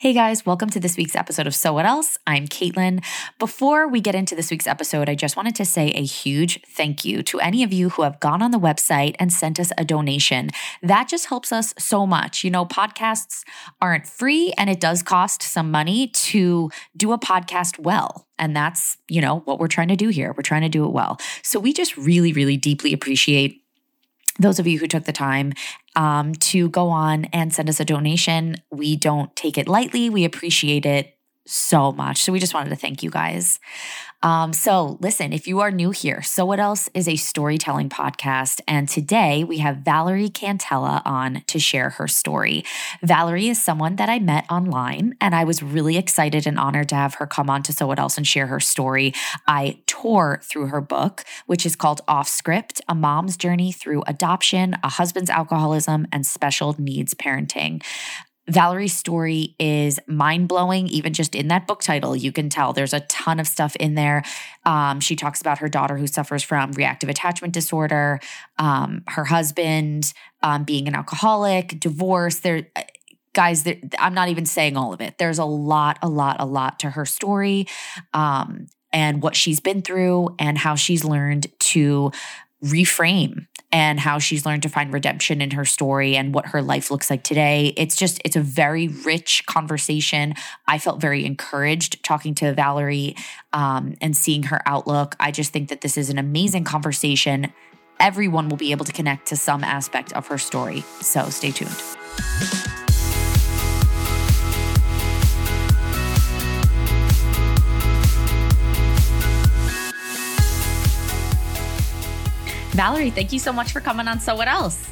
Hey guys, welcome to this week's episode of So What Else? I'm Caitlin. Before we get into this week's episode, I just wanted to say a huge thank you to any of you who have gone on the website and sent us a donation. That just helps us so much. You know, podcasts aren't free and it does cost some money to do a podcast well. And that's, you know, what we're trying to do here. We're trying to do it well. So we just really, really deeply appreciate those of you who took the time um, to go on and send us a donation. We don't take it lightly. We appreciate it so much. So we just wanted to thank you guys. Um, so listen, if you are new here, So What Else is a storytelling podcast. And today we have Valerie Cantella on to share her story. Valerie is someone that I met online, and I was really excited and honored to have her come on to So What Else and share her story. I tore through her book, which is called Off Script A Mom's Journey Through Adoption, a Husband's Alcoholism, and Special Needs Parenting. Valerie's story is mind blowing, even just in that book title. You can tell there's a ton of stuff in there. Um, she talks about her daughter who suffers from reactive attachment disorder, um, her husband um, being an alcoholic, divorce. There, guys, there, I'm not even saying all of it. There's a lot, a lot, a lot to her story um, and what she's been through and how she's learned to reframe and how she's learned to find redemption in her story and what her life looks like today. It's just, it's a very rich conversation. I felt very encouraged talking to Valerie um, and seeing her outlook. I just think that this is an amazing conversation. Everyone will be able to connect to some aspect of her story. So stay tuned. Valerie, thank you so much for coming on So What Else?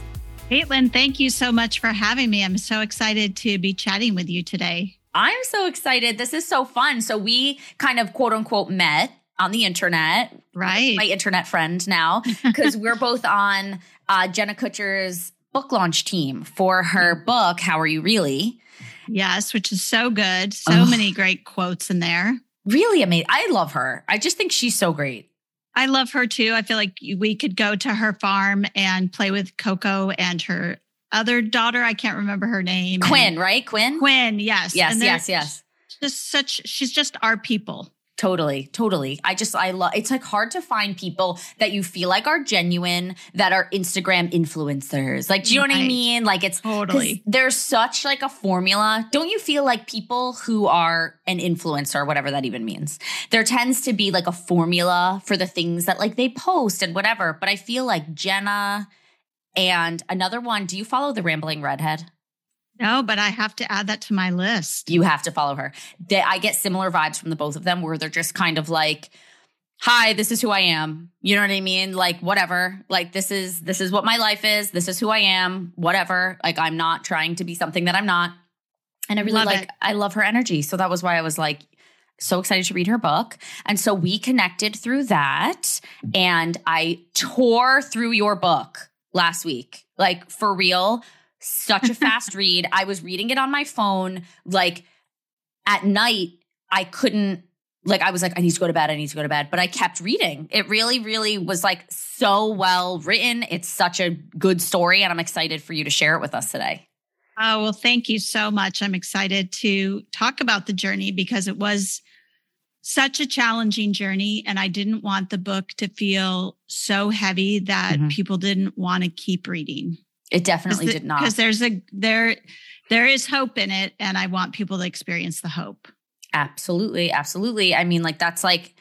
Caitlin, thank you so much for having me. I'm so excited to be chatting with you today. I'm so excited. This is so fun. So we kind of quote unquote met on the internet. Right. My internet friend now, because we're both on uh, Jenna Kutcher's book launch team for her book, How Are You Really? Yes, which is so good. So Ugh. many great quotes in there. Really amazing. I love her. I just think she's so great. I love her too. I feel like we could go to her farm and play with Coco and her other daughter. I can't remember her name. Quinn, and right? Quinn? Quinn, yes. Yes, yes, yes. Just such, she's just our people. Totally, totally. I just, I love, it's like hard to find people that you feel like are genuine, that are Instagram influencers. Like, do you know right. what I mean? Like, it's totally, there's such like a formula. Don't you feel like people who are an influencer, whatever that even means, there tends to be like a formula for the things that like they post and whatever. But I feel like Jenna and another one, do you follow the Rambling Redhead? No, but I have to add that to my list. You have to follow her. They, I get similar vibes from the both of them where they're just kind of like, hi, this is who I am. You know what I mean? Like whatever. Like this is this is what my life is. This is who I am. Whatever. Like I'm not trying to be something that I'm not. And I really love like it. I love her energy. So that was why I was like so excited to read her book. And so we connected through that and I tore through your book last week. Like for real such a fast read. I was reading it on my phone. Like at night, I couldn't, like, I was like, I need to go to bed. I need to go to bed. But I kept reading. It really, really was like so well written. It's such a good story. And I'm excited for you to share it with us today. Oh, well, thank you so much. I'm excited to talk about the journey because it was such a challenging journey. And I didn't want the book to feel so heavy that mm-hmm. people didn't want to keep reading. It definitely did not. Because there's a there there is hope in it and I want people to experience the hope. Absolutely. Absolutely. I mean, like that's like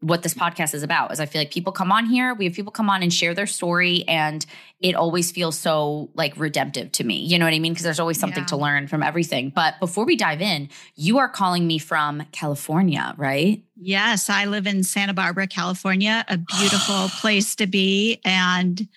what this podcast is about is I feel like people come on here, we have people come on and share their story and it always feels so like redemptive to me. You know what I mean? Because there's always something yeah. to learn from everything. But before we dive in, you are calling me from California, right? Yes, I live in Santa Barbara, California, a beautiful place to be and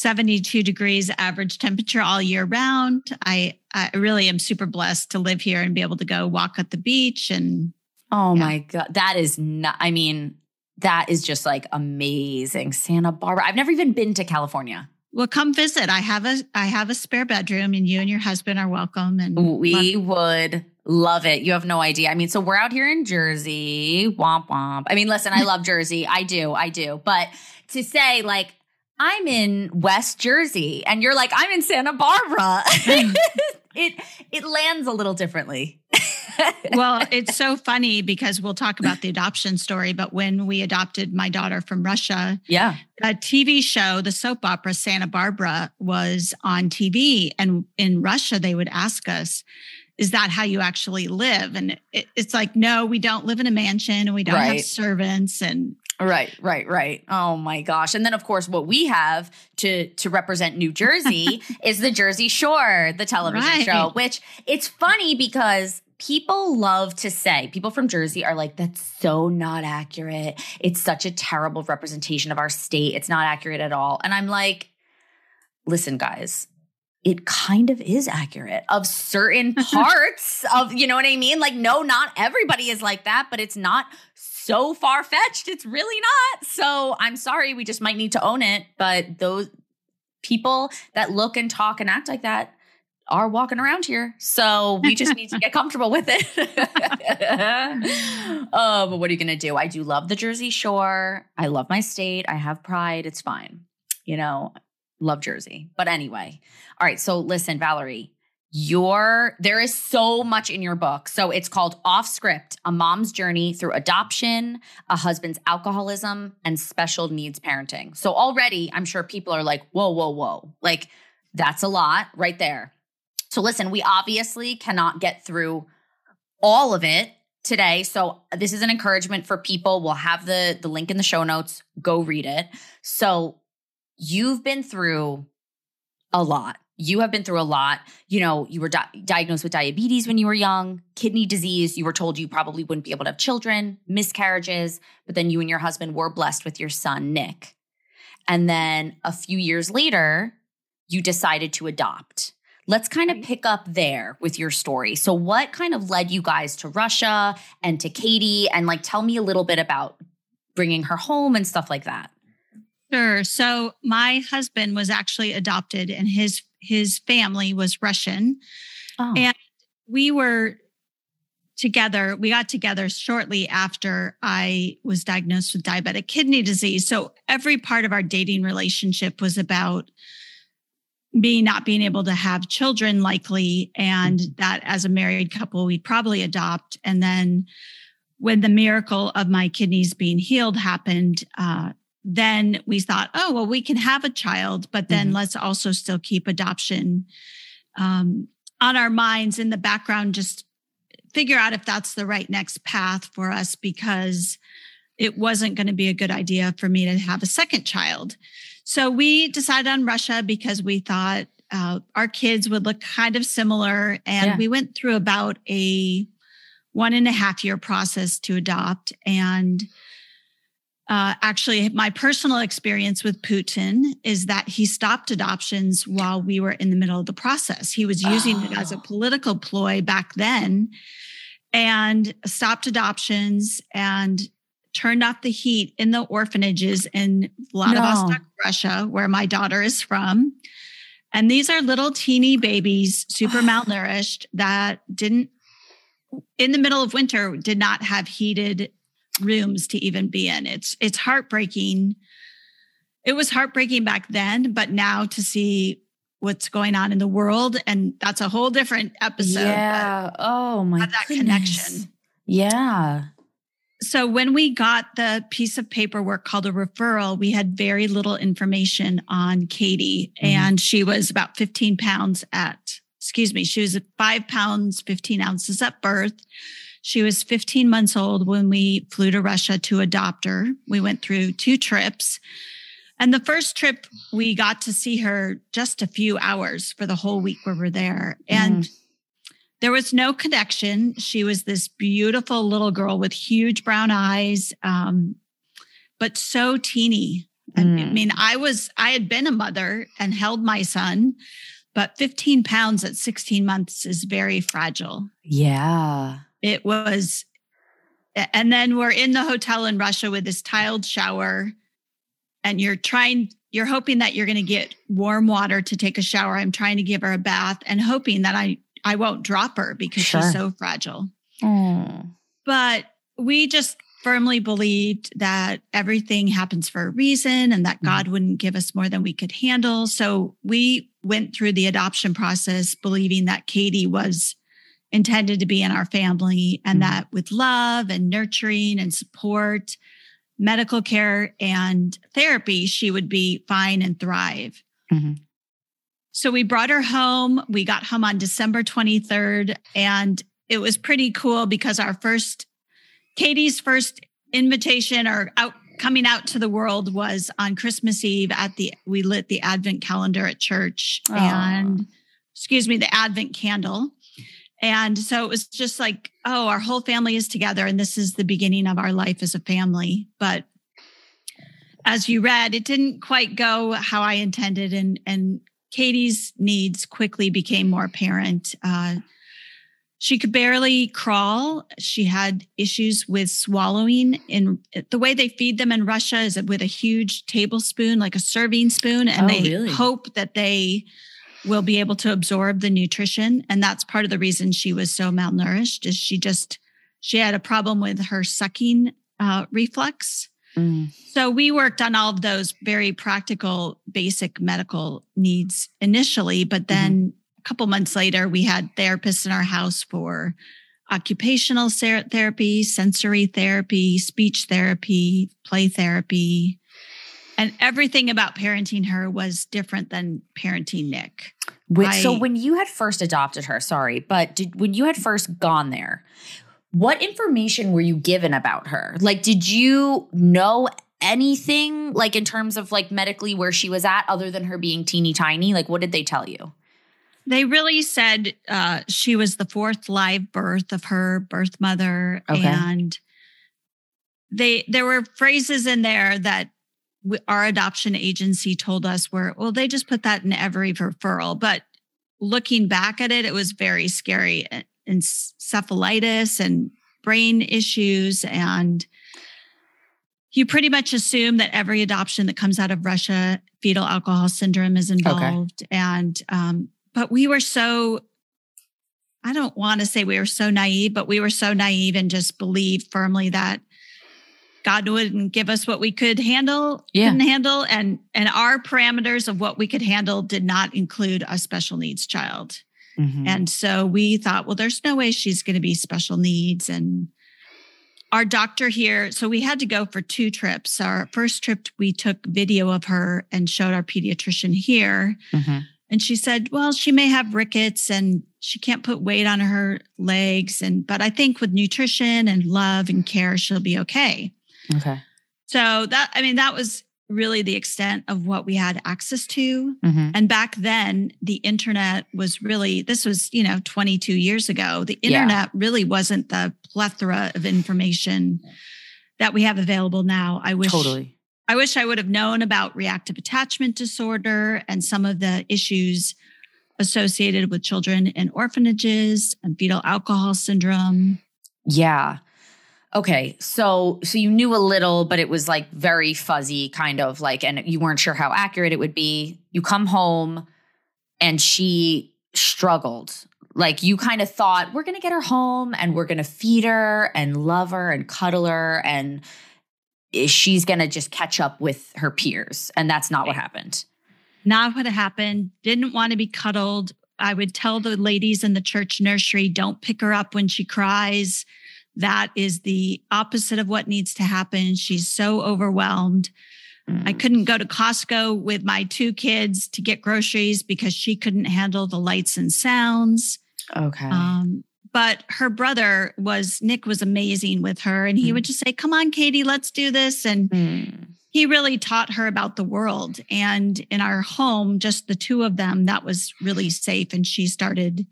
72 degrees average temperature all year round. I, I really am super blessed to live here and be able to go walk at the beach and Oh yeah. my god, that is not I mean, that is just like amazing. Santa Barbara. I've never even been to California. Well, come visit. I have a I have a spare bedroom and you and your husband are welcome and we love- would love it. You have no idea. I mean, so we're out here in Jersey. Womp womp. I mean, listen, I love Jersey. I do. I do. But to say like I'm in West Jersey and you're like, I'm in Santa Barbara. it it lands a little differently. well, it's so funny because we'll talk about the adoption story, but when we adopted my daughter from Russia, yeah, a TV show, the soap opera Santa Barbara was on TV and in Russia they would ask us is that how you actually live? And it, it's like, no, we don't live in a mansion and we don't right. have servants and Right, right, right. Oh my gosh. And then of course what we have to to represent New Jersey is the Jersey Shore, the television right. show, which it's funny because people love to say, people from Jersey are like, that's so not accurate. It's such a terrible representation of our state. It's not accurate at all. And I'm like, listen, guys, it kind of is accurate of certain parts of, you know what I mean? Like, no, not everybody is like that, but it's not so far fetched. It's really not. So I'm sorry. We just might need to own it. But those people that look and talk and act like that are walking around here. So we just need to get comfortable with it. oh, but what are you going to do? I do love the Jersey Shore. I love my state. I have pride. It's fine. You know, love Jersey. But anyway, all right. So listen, Valerie, your there is so much in your book. So it's called Off Script: A Mom's Journey Through Adoption, a Husband's Alcoholism, and Special Needs Parenting. So already, I'm sure people are like, "Whoa, whoa, whoa!" Like that's a lot right there. So listen, we obviously cannot get through all of it today. So this is an encouragement for people. We'll have the the link in the show notes. Go read it. So you've been through a lot. You have been through a lot. You know, you were di- diagnosed with diabetes when you were young, kidney disease. You were told you probably wouldn't be able to have children, miscarriages, but then you and your husband were blessed with your son, Nick. And then a few years later, you decided to adopt. Let's kind of pick up there with your story. So, what kind of led you guys to Russia and to Katie? And like, tell me a little bit about bringing her home and stuff like that. Sure. So my husband was actually adopted and his his family was Russian. Oh. And we were together, we got together shortly after I was diagnosed with diabetic kidney disease. So every part of our dating relationship was about me not being able to have children likely and mm-hmm. that as a married couple we'd probably adopt and then when the miracle of my kidneys being healed happened uh, then we thought, oh, well, we can have a child, but then mm-hmm. let's also still keep adoption um, on our minds in the background, just figure out if that's the right next path for us because it wasn't going to be a good idea for me to have a second child. So we decided on Russia because we thought uh, our kids would look kind of similar. And yeah. we went through about a one and a half year process to adopt. And uh, actually, my personal experience with Putin is that he stopped adoptions while we were in the middle of the process. He was using oh. it as a oh. political ploy back then and stopped adoptions and turned off the heat in the orphanages in Vladivostok, no. Russia, where my daughter is from. And these are little teeny babies, super malnourished, that didn't, in the middle of winter, did not have heated rooms to even be in. It's it's heartbreaking. It was heartbreaking back then, but now to see what's going on in the world and that's a whole different episode. Yeah. Oh my God. that goodness. connection. Yeah. So when we got the piece of paperwork called a referral, we had very little information on Katie mm-hmm. and she was about 15 pounds at excuse me, she was five pounds, 15 ounces at birth. She was 15 months old when we flew to Russia to adopt her. We went through two trips. And the first trip, we got to see her just a few hours for the whole week we were there. And mm. there was no connection. She was this beautiful little girl with huge brown eyes, um, but so teeny. Mm. I mean, I was, I had been a mother and held my son, but 15 pounds at 16 months is very fragile. Yeah. It was, and then we're in the hotel in Russia with this tiled shower, and you're trying, you're hoping that you're going to get warm water to take a shower. I'm trying to give her a bath and hoping that I I won't drop her because sure. she's so fragile. Mm. But we just firmly believed that everything happens for a reason and that Mhm. God wouldn't give us more than we could handle. So we went through the adoption process believing that Katie was intended to be in our family and Mhm. that with love and nurturing and support, medical care and therapy, she would be fine and thrive. Mhm. So we brought her home. We got home on December 23rd, and it was pretty cool because our first, Katie's first invitation or out coming out to the world was on Christmas Eve at the, we lit the Advent calendar at church Aw. and, excuse me, the Advent candle. And so it was just like, oh, our whole family is together, and this is the beginning of our life as a family. But as you read, it didn't quite go how I intended, and and Katie's needs quickly became more apparent. Uh, she could barely crawl. She had issues with swallowing. In the way they feed them in Russia is with a huge tablespoon, like a serving spoon, and Oh, they really? hope that they will be able to absorb the nutrition. And that's part of the reason she was so malnourished. Is she just she had a problem with her sucking uh, reflex. Mm. So we worked on all of those very practical, basic medical needs initially, but then a couple months later, we had therapists in our house for occupational therapy, sensory therapy, speech therapy, play therapy. And everything about parenting her was different than parenting Nick. Wait, so when you had first adopted her, sorry, but did when you had first gone there, what information were you given about her? Like, did you know anything like in terms of like medically where she was at other than her being teeny tiny? Like, what did they tell you? They really said uh, she was the fourth live birth of her birth mother, Okay. and they there were phrases in there that w- our adoption agency told us were well they just put that in every referral, but looking back at it, it was very scary encephalitis and brain issues and you pretty much assume that every adoption that comes out of Russia, fetal alcohol syndrome is involved. And, um, but we were so, I don't want to say we were so naive, but we were so naive and just believed firmly that God wouldn't give us what we could handle, Yeah. couldn't handle. And, and our parameters of what we could handle did not include a special needs child. Mm-hmm. And so we thought, well, there's no way she's going to be special needs. And our doctor here, so we had to go for two trips. Our first trip, we took video of her and showed our pediatrician here. Mhm. And she said, well, she may have rickets and she can't put weight on her legs. And, but I think with nutrition and love and care, she'll be okay. Okay. So that, I mean, that was really the extent of what we had access to. Mm-hmm. And back then, the internet was really, this was, you know, 22 years ago. The Yeah. internet really wasn't the plethora of information that we have available now. I wish, Totally. I wish I would have known about reactive attachment disorder and some of the issues associated with children in orphanages and fetal alcohol syndrome. Yeah. Okay. So so you knew a little, but it was like very fuzzy, kind of like, and you weren't sure how accurate it would be. You come home and she struggled. Like you kind of thought, we're gonna get her home and we're gonna feed her and love her and cuddle her and she's gonna just catch up with her peers. And that's not what happened. not what happened, didn't want to be cuddled. I would tell the ladies in the church nursery, don't pick her up when she cries. That is the opposite of what needs to happen. She's so overwhelmed. I Mm. couldn't go to Costco with my two kids to get groceries because she couldn't handle the lights and sounds. Okay. Um, but her brother was, Nick was amazing with her. And he Mm. would just say, Come on, Katie, let's do this. And Mm. he really taught her about the world. And in our home, just the two of them, that was really safe. And she started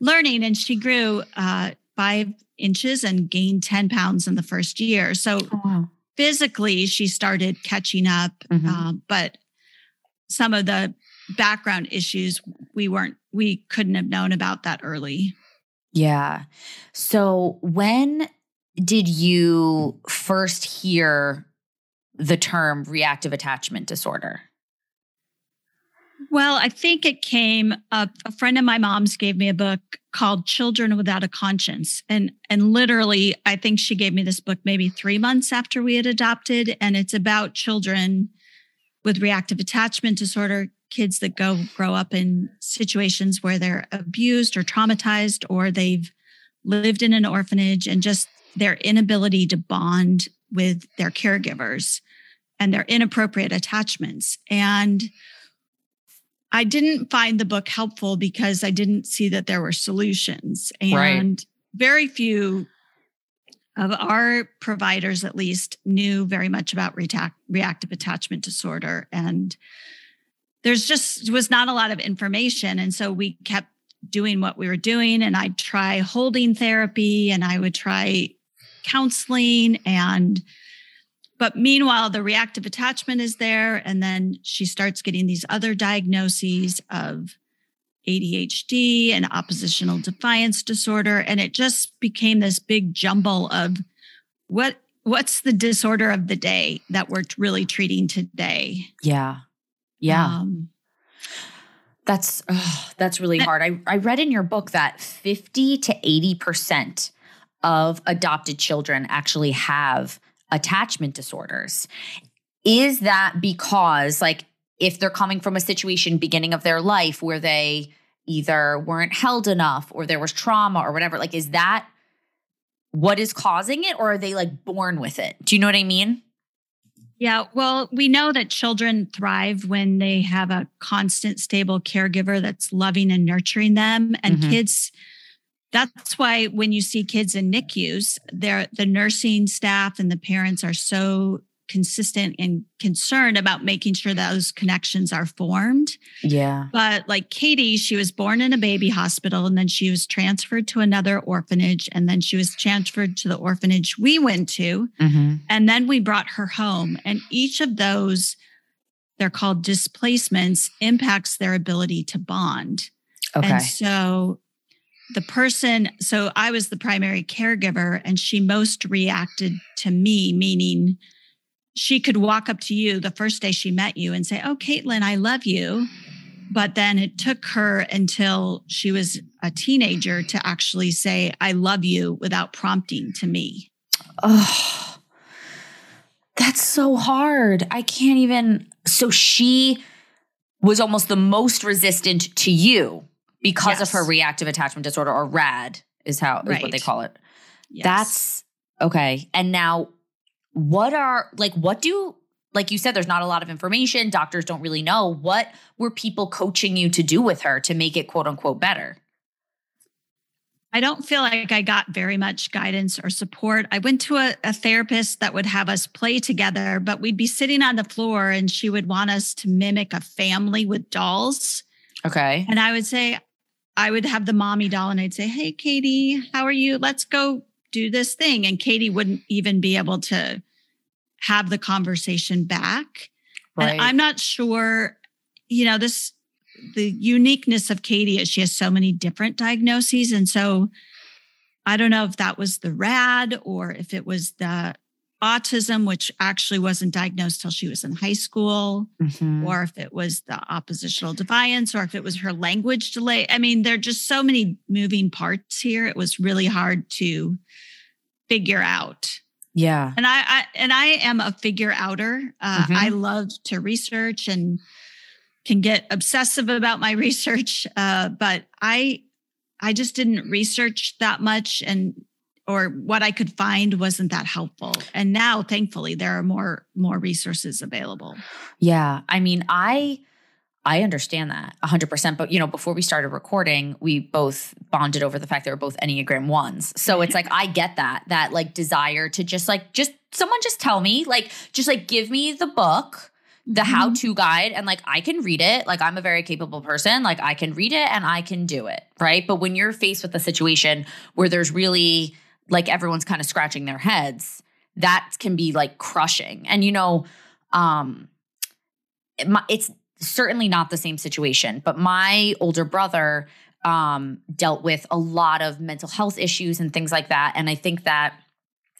learning and she grew uh, five inches and gained 10 pounds in the first year. So Oh, wow. physically, she started catching up. Mhm. Um, but some of the background issues we weren't, we couldn't have known about that early. Yeah. So when did you first hear the term reactive attachment disorder? Well, I think it came up. A friend of my mom's gave me a book called Children Without a Conscience. And and literally, I think she gave me this book maybe three months after we had adopted. And it's about children with reactive attachment disorder, kids that go grow up in situations where they're abused or traumatized, or they've lived in an orphanage and just their inability to bond with their caregivers and their inappropriate attachments. And I didn't find the book helpful because I didn't see that there were solutions. And right. very few of our providers, at least, knew very much about reactive attachment disorder. And there's just was not a lot of information. And so we kept doing what we were doing. And I'd try holding therapy and I would try counseling and but meanwhile, the reactive attachment is there. And then she starts getting these other diagnoses of ADHD and oppositional defiance disorder. And it just became this big jumble of what what's the disorder of the day that we're really treating today. Yeah. Yeah. Um, that's oh, that's really hard. I, I read in your book that 50 to 80% of adopted children actually have attachment disorders. Is that because, like, if they're coming from a situation beginning of their life where they either weren't held enough or there was trauma or whatever, like, is that what is causing it or are they like born with it? Do you know what I mean? Yeah, well, we know that children thrive when they have a constant, stable caregiver that's loving and nurturing them. And mm-hmm. kids that's why when you see kids in NICUs, the nursing staff and the parents are so consistent and concerned about making sure those connections are formed. Yeah. But like Katie, she was born in a baby hospital and then she was transferred to another orphanage and then she was transferred to the orphanage we went to. Mm-hmm. And then we brought her home. And each of those, they're called displacements, impacts their ability to bond. Okay. And so the person, so I was the primary caregiver, and she most reacted to me, meaning she could walk up to you the first day she met you and say, Oh, Caitlin, I love you. But then it took her until she was a teenager to actually say, I love you without prompting to me. Oh, that's so hard. I can't even. So she was almost the most resistant to you because yes. of her reactive attachment disorder or RAD is how is right. what they call it. Yes. That's okay. And now what are like what do like you said there's not a lot of information, doctors don't really know. What were people coaching you to do with her to make it quote unquote better? I don't feel like I got very much guidance or support. I went to a, a, therapist that would have us play together, but we'd be sitting on the floor and she would want us to mimic a family with dolls. Okay. And I would say, I would have the mommy doll and I'd say, Hey, Katie, how are you? Let's go do this thing. And Katie wouldn't even be able to have the conversation back. Right. And I'm not sure, you know, this, the uniqueness of Katie is she has so many different diagnoses. And so I don't know if that was the RAD or if it was the autism, which actually wasn't diagnosed till she was in high school, mm-hmm. or if it was the oppositional defiance, or if it was her language delay. I mean, there are just so many moving parts here. It was really hard to figure out. Yeah. And I, I and I am a figure outer. Uh, mm-hmm. I love to research and can get obsessive about my research. Uh, but I I just didn't research that much and or what I could find wasn't that helpful. And now thankfully there are more more resources available. Yeah. I mean, I I understand that 100%, but you know, before we started recording, we both bonded over the fact that we're both Enneagram 1s. So it's like I get that that like desire to just like just someone just tell me, like just like give me the book the mm-hmm. how to guide and like I can read it. Like I'm a very capable person. Like I can read it and I can do it. Right. But when you're faced with a situation where there's really like everyone's kind of scratching their heads, that can be like crushing. And you know, um it's certainly not the same situation, but my older brother um dealt with a lot of mental health issues and things like that and I think that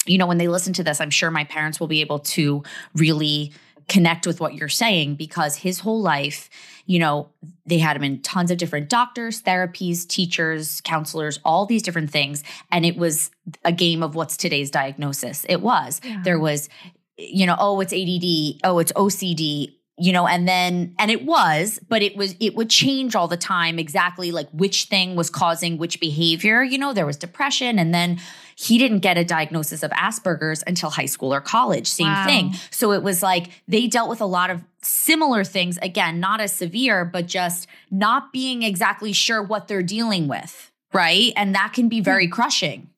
you know when they listen to this, I'm sure my parents will be able to really connect with what you're saying because his whole life, you know, they had him in tons of different doctors, therapies, teachers, counselors, all these different things. And it was a game of what's today's diagnosis. It was. Yeah. There was, you know, oh, it's ADD, oh, it's OCD, you know and then and it was but it was it would change all the time exactly like which thing was causing which behavior you know there was depression and then he didn't get a diagnosis of asperger's until high school or college same wow. thing so it was like they dealt with a lot of similar things again not as severe but just not being exactly sure what they're dealing with right and that can be very hmm. crushing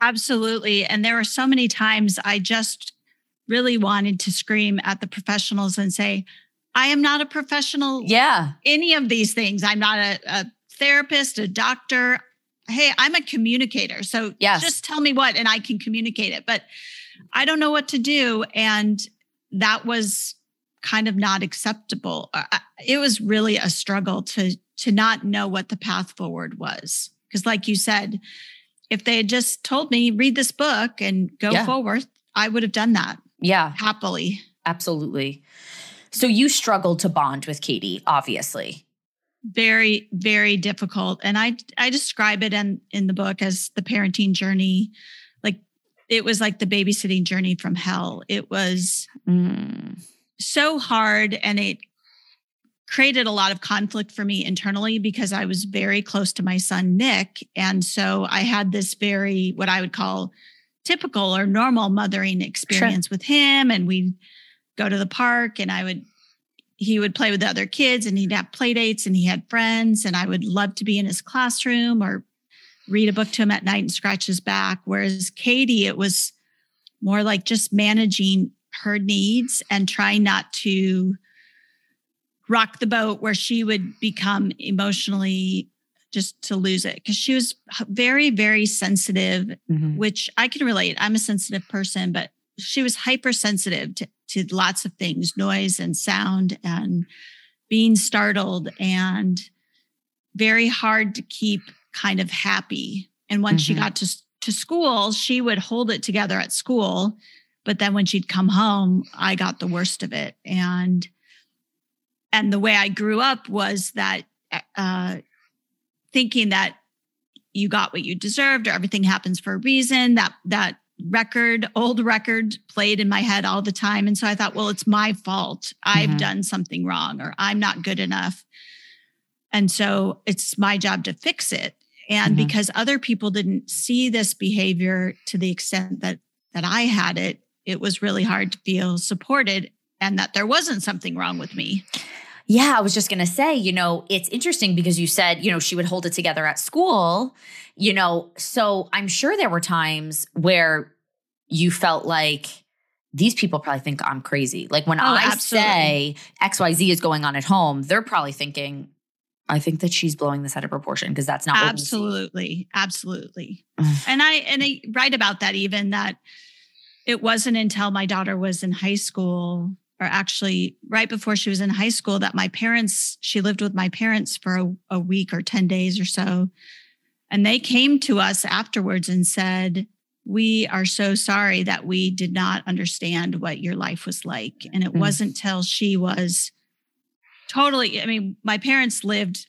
absolutely and there are so many times i just really wanted to scream at the professionals and say, I am not a professional. Yeah. Any of these things. I'm not a, a therapist, a doctor. Hey, I'm a communicator. So yes. just tell me what and I can communicate it. But I don't know what to do. And that was kind of not acceptable. It was really a struggle to to not know what the path forward was. Because like you said, if they had just told me read this book and go yeah. forward, I would have done that. Yeah. Happily. Absolutely. So you struggled to bond with Katie, obviously. Very, very difficult. And I I describe it in in the book as the parenting journey. Like it was like the babysitting journey from hell. It was mm. so hard and it created a lot of conflict for me internally because I was very close to my son Nick and so I had this very what I would call typical or normal mothering experience sure. with him. And we'd go to the park and I would, he would play with the other kids and he'd have play dates and he had friends. And I would love to be in his classroom or read a book to him at night and scratch his back. Whereas Katie, it was more like just managing her needs and trying not to rock the boat where she would become emotionally just to lose it because she was very, very sensitive, mm-hmm. which I can relate. I'm a sensitive person, but she was hypersensitive to, to lots of things, noise and sound and being startled and very hard to keep kind of happy. And once mm-hmm. she got to, to school, she would hold it together at school. But then when she'd come home, I got the worst of it. And and the way I grew up was that uh, thinking that you got what you deserved or everything happens for a reason that that record old record played in my head all the time. And so i thought well it's my fault. I've mm-hmm. done something wrong or i'm not good enough. And so it's my job to fix it. And mm-hmm. because other people didn't see this behavior to the extent that that i had it it was really hard to feel supported and that there wasn't something wrong with me yeah, I was just going to say, you know, it's interesting because you said, you know, she would hold it together at school, you know, so I'm sure there were times where you felt like these people probably think I'm crazy. Like when oh, I absolutely. say XYZ is going on at home, they're probably thinking, I think that she's blowing this out of proportion because that's not absolutely, absolutely. and I and I write about that even that it wasn't until my daughter was in high school or actually right before she was in high school that my parents she lived with my parents for a, a, week or 10 days or so and they came to us afterwards and said we are so sorry that we did not understand what your life was like and it mm. wasn't till she was totally i mean my parents lived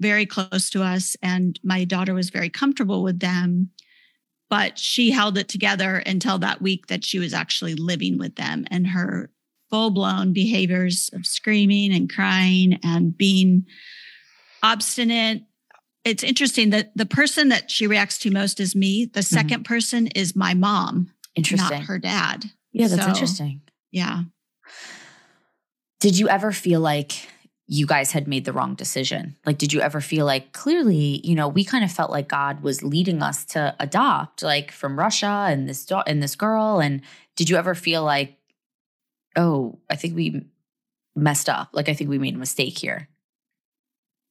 very close to us and my daughter was very comfortable with them but she held it together until that week that she was actually living with them and her full blown behaviors of screaming and crying and being obstinate. It's interesting that the person that she reacts to most is me. The 2nd mm-hmm. person is my mom, interesting. not her dad. Yeah, that's so, interesting. Yeah. Did you ever feel like you guys had made the wrong decision? Like, did you ever feel like clearly, you know, we kind of felt like God was leading us to adopt, like from Russia and this do- and this girl? And did you ever feel like oh, I think we messed up. Like, I think we made a mistake here.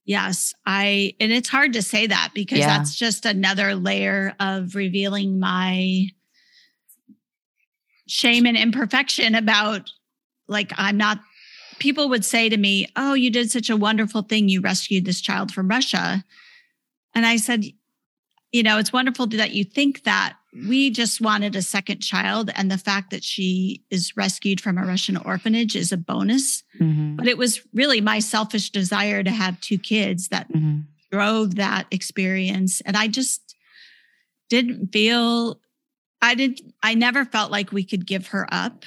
Yes, I, and it's hard to say that because yeah. that's just another layer of revealing my shame and imperfection about like, I'm not, people would say to me, Oh, you did such a wonderful thing. You rescued this child from Russia. And I said, you know, it's wonderful that you think that we just wanted a second child. And the fact that she is rescued from a Russian orphanage is a bonus. Mm-hmm. But it was really my selfish desire to have two kids that mm-hmm. drove that experience. And I just didn't feel, I did, I never felt like we could give her up.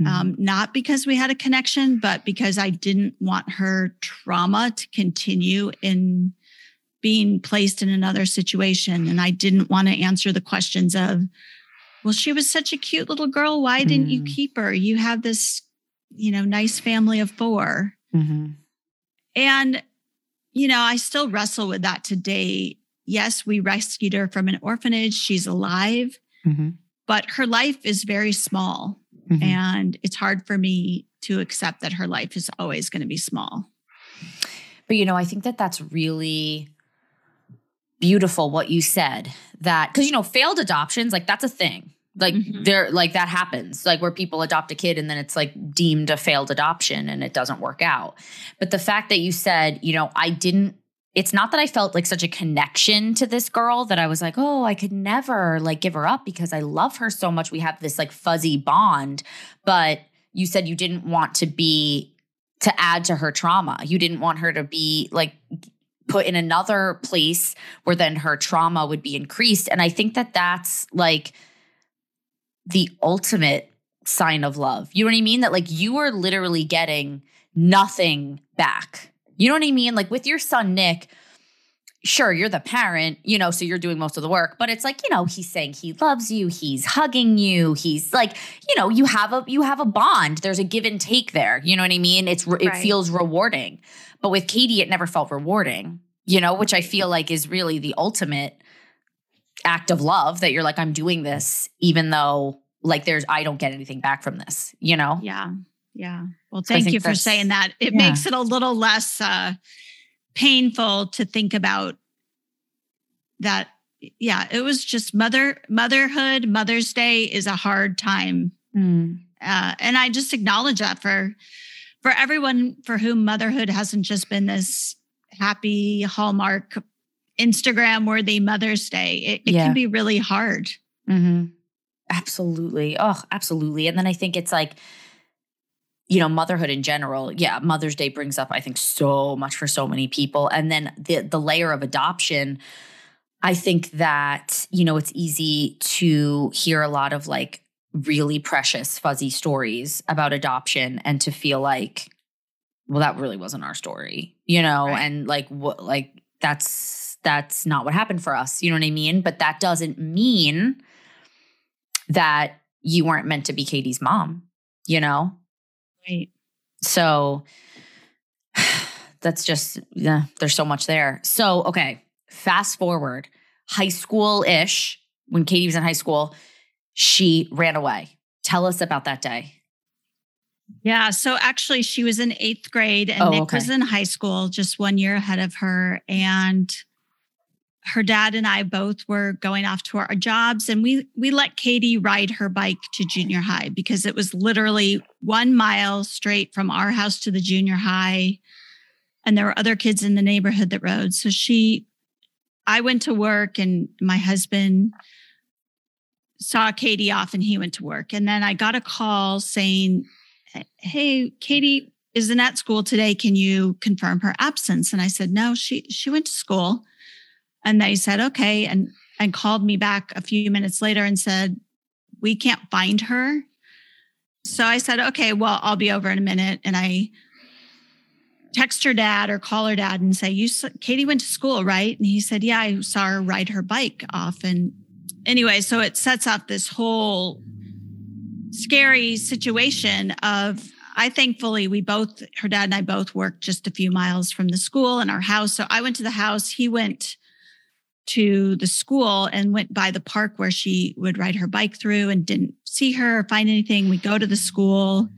Mm-hmm. Um, not because we had a connection, but because I didn't want her trauma to continue in being placed in another situation. And I didn't want to answer the questions of, well, she was such a cute little girl. Why didn't mm. you keep her? You have this, you know, nice family of 4 mm-hmm. And, you know, I still wrestle with that today. Yes, we rescued her from an orphanage. She's alive, mm-hmm. but her life is very small. Mm-hmm. And it's hard for me to accept that her life is always going to be small. But, you know, I think that that's really beautiful what you said that because you know failed adoptions like that's a thing. Like mm-hmm. there like that happens like where people adopt a kid and then it's like deemed a failed adoption and it doesn't work out. But the fact that you said you know i didn't it's not that i felt like such a connection to this girl that i was like oh i could never like give her up because i love her so much. We have this like fuzzy bond. But you said you didn't want to be to add to her trauma. You didn't want her to be like put in another place where then her trauma would be increased. And I think that that's like the ultimate sign of love. You know what I mean? That like you are literally getting nothing back. You know what I mean? Like with your son, Nick, sure, you're the parent, you know, so you're doing most of the work, but it's like, you know, he's saying he loves you, he's hugging you, he's like, you know, you have a you have a bond. There's a give and take there. You know what I mean? It's it right. feels rewarding. But with Katie, it never felt rewarding, you know, which I feel like is really the ultimate act of love that you're like, I'm doing this, even though like there's, I don't get anything back from this, you know? Yeah. Yeah. Well, thank so you for saying that. It yeah. makes it a little less uh, painful to think about that. Yeah. It was just mother, motherhood, Mother's Day is a hard time. Mm. Uh, and I just acknowledge that for for everyone for whom motherhood hasn't just been this happy hallmark Instagram worthy Mother's Day, it, it yeah. can be really hard. Mm-hmm. Absolutely. Oh, absolutely. And then I think it's like, you know, motherhood in general. Yeah, Mother's Day brings up, I think, so much for so many people. And then the the layer of adoption. I think that, you know, it's easy to hear a lot of like really precious, fuzzy stories about adoption and to feel like, well, that really wasn't our story, you know, right. and like what, like that's that's not what happened for us. You know what I mean? But that doesn't mean that you weren't meant to be Katie's mom, you know? Right. So that's just, yeah, there's so much there. So, okay, fast forward, high school ish, when Katie was in high school, she ran away. Tell us about that day. Yeah. So actually, she was in eighth grade and oh, Nick okay. was in high school, just one year ahead of her. And her dad and I both were going off to our jobs and we we let Katie ride her bike to junior high because it was literally 1 mile straight from our house to the junior high and there were other kids in the neighborhood that rode so she I went to work and my husband saw Katie off and he went to work. And then I got a call saying, Hey, Katie isn't at school today. Can you confirm her absence? And I said, No, she she went to school. And they said, okay, and and called me back a few minutes later and said, We can't find her. So I said, okay, well, I'll be over in a minute. And I text her dad or call her dad and say, "You, Katie went to school, right?" And he said, "Yeah, I saw her ride her bike off." And anyway, so it sets up this whole scary situation of I thankfully we both her dad and I both worked just a few miles from the school and our house. So I went to the house, he went to the school and went by the park where she would ride her bike through and didn't see her or find anything. We go to the school.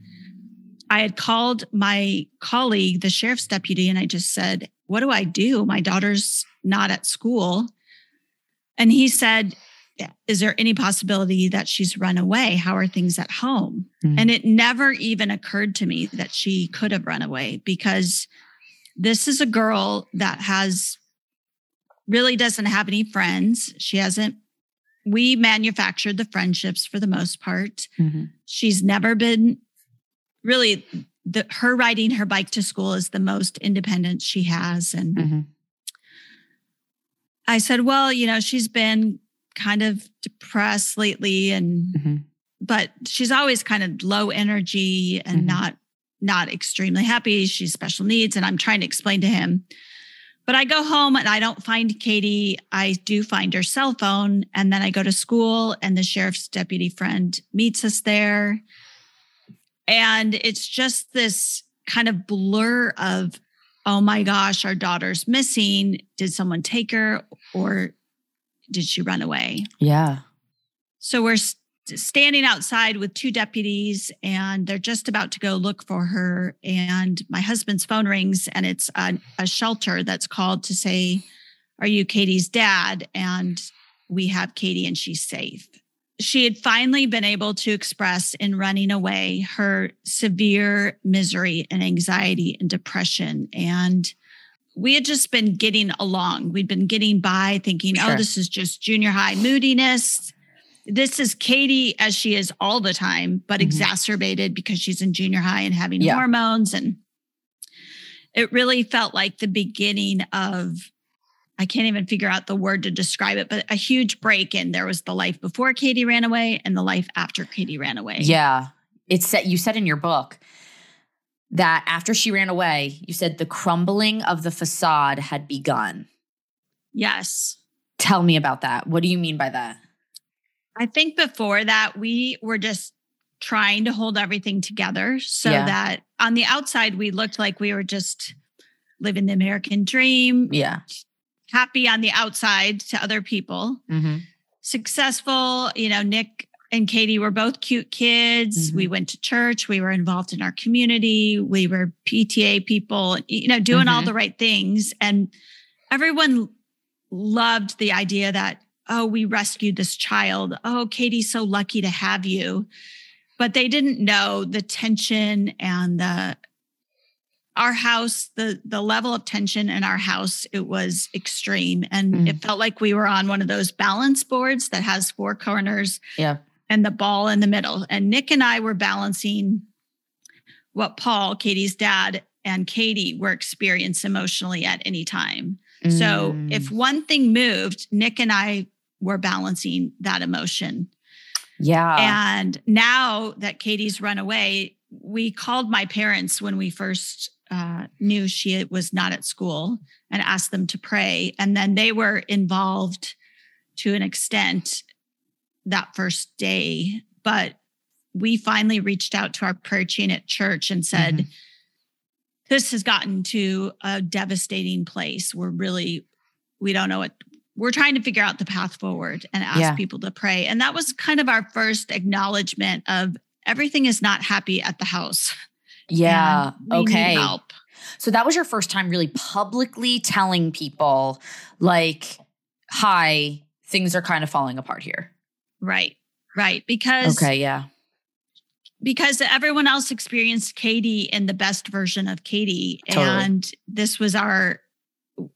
I had called my colleague, the sheriff's deputy, and I just said, What do I do? My daughter's not at school. And he said, is there any possibility that she's run away? How are things at home? Mm-hmm. And it never even occurred to me that she could have run away because this is a girl that has really doesn't have any friends. She hasn't, we manufactured the friendships for the most part. Mm-hmm. She's never been really, the, her riding her bike to school is the most independent she has. And Mm-hmm. I said, well, you know, she's been kind of depressed lately and Mm-hmm. but she's always kind of low energy and Mhm. not not extremely happy. She's special needs and I'm trying to explain to him. But I go home and I don't find Katie. I do find her cell phone and then I go to school and the sheriff's deputy friend meets us there. And it's just this kind of blur of oh my gosh, our daughter's missing. Did someone take her or did she run away? Yeah. So we're st- standing outside with two deputies and they're just about to go look for her. And my husband's phone rings and it's a, a shelter that's called to say, Are you Katie's dad? And we have Katie and she's safe. She had finally been able to express in running away her severe misery and anxiety and depression. And we had just been getting along. We'd been getting by thinking, Sure. oh, this is just junior high moodiness. This is Katie as she is all the time, but Mhm. exacerbated because she's in junior high and having Yeah. hormones. And it really felt like the beginning of, I can't even figure out the word to describe it, but a huge break in there was the life before Katie ran away and the life after Katie ran away. Yeah. It's said you said in your book that after she ran away, you said the crumbling of the facade had begun. Yes. Tell me about that. What do you mean by that? I think before that, we were just trying to hold everything together so Yeah. that on the outside, we looked like we were just living the American dream, Yeah. happy on the outside to other people, Mm-hmm. successful. You know, Nick and Katie were both cute kids. Mhm. We went to church, we were involved in our community, we were PTA people, you know, doing all Mhm. the right things. And everyone loved the idea that, oh, we rescued this child. Oh, Katie's so lucky to have you. But they didn't know the tension and the our house, the the level of tension in our house, it was extreme. And Mm. it felt like we were on one of those balance boards that has four corners Yeah. And the ball in the middle. And Nick and I were balancing what Paul, Katie's dad, and Katie were experiencing emotionally at any time. So Mm. if one thing moved, Nick and I were balancing that emotion. yeah. And now that Katie's run away, we called my parents when we first uh, knew she was not at school and asked them to pray. And then they were involved to an extent that first day. But we finally reached out to our prayer chain at church and said, Mhm. This has gotten to a devastating place. We're really, we don't know what we're trying to figure out the path forward and ask Yeah. people to pray. And that was kind of our first acknowledgement of everything is not happy at the house. yeah. and we need Okay. help. So that was your first time really publicly telling people, like, hi, things are kind of falling apart here. Right. Right. Because Okay. Yeah. because everyone else experienced Katie in the best version of Katie. Totally. And this was our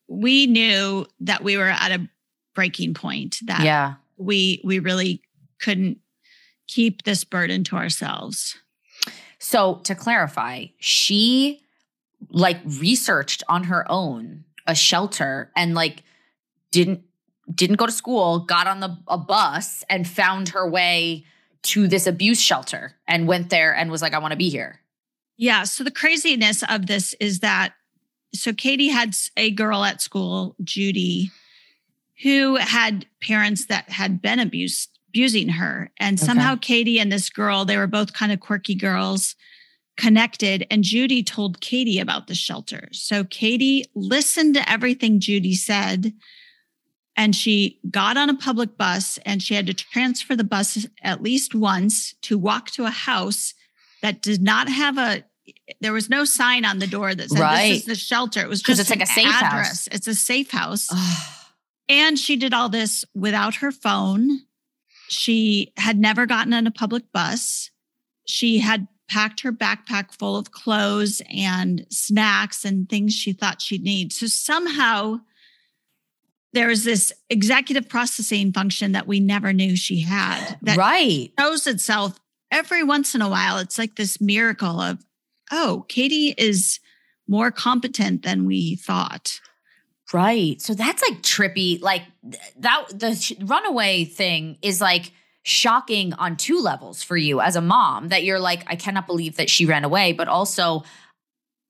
we knew that we were at a breaking point that Yeah. we we really couldn't keep this burden to ourselves. So to clarify, she like researched on her own a shelter and like didn't didn't go to school, got on the a bus and found her way to this abuse shelter and went there and was like, I want to be here. Yeah. So the craziness of this is that so Katie had a girl at school, Judy, who had parents that had been abused, abusing her. And Okay. somehow Katie and this girl, they were both kind of quirky girls, connected. And Judy told Katie about the shelter. So Katie listened to everything Judy said. And she got on a public bus and she had to transfer the bus at least once to walk to a house that did not have a there was no sign on the door that said Right. this is the shelter. It was just it's like a safe house. It's a safe house. And she did all this without her phone. She had never gotten on a public bus. She had packed her backpack full of clothes and snacks and things she thought she'd need. So somehow there was this executive processing function that we never knew she had that right. shows itself every once in a while. It's like this miracle of, oh, Katie is more competent than we thought. Right. So that's like trippy. Like that, the runaway thing is like shocking on two levels for you as a mom that you're like, I cannot believe that she ran away, but also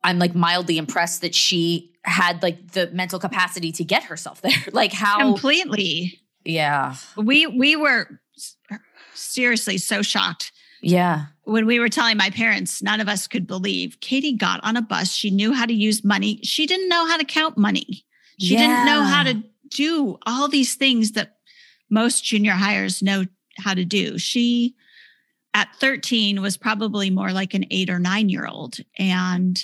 I'm like mildly impressed that she had like the mental capacity to get herself there. like how completely. Yeah. We we were seriously so shocked. Yeah. When we were telling my parents, none of us could believe Katie got on a bus. She knew how to use money. She didn't know how to count money. She yeah. didn't know how to do all these things that most junior hires know how to do. She at 13 was probably more like an 8 or 9 year old and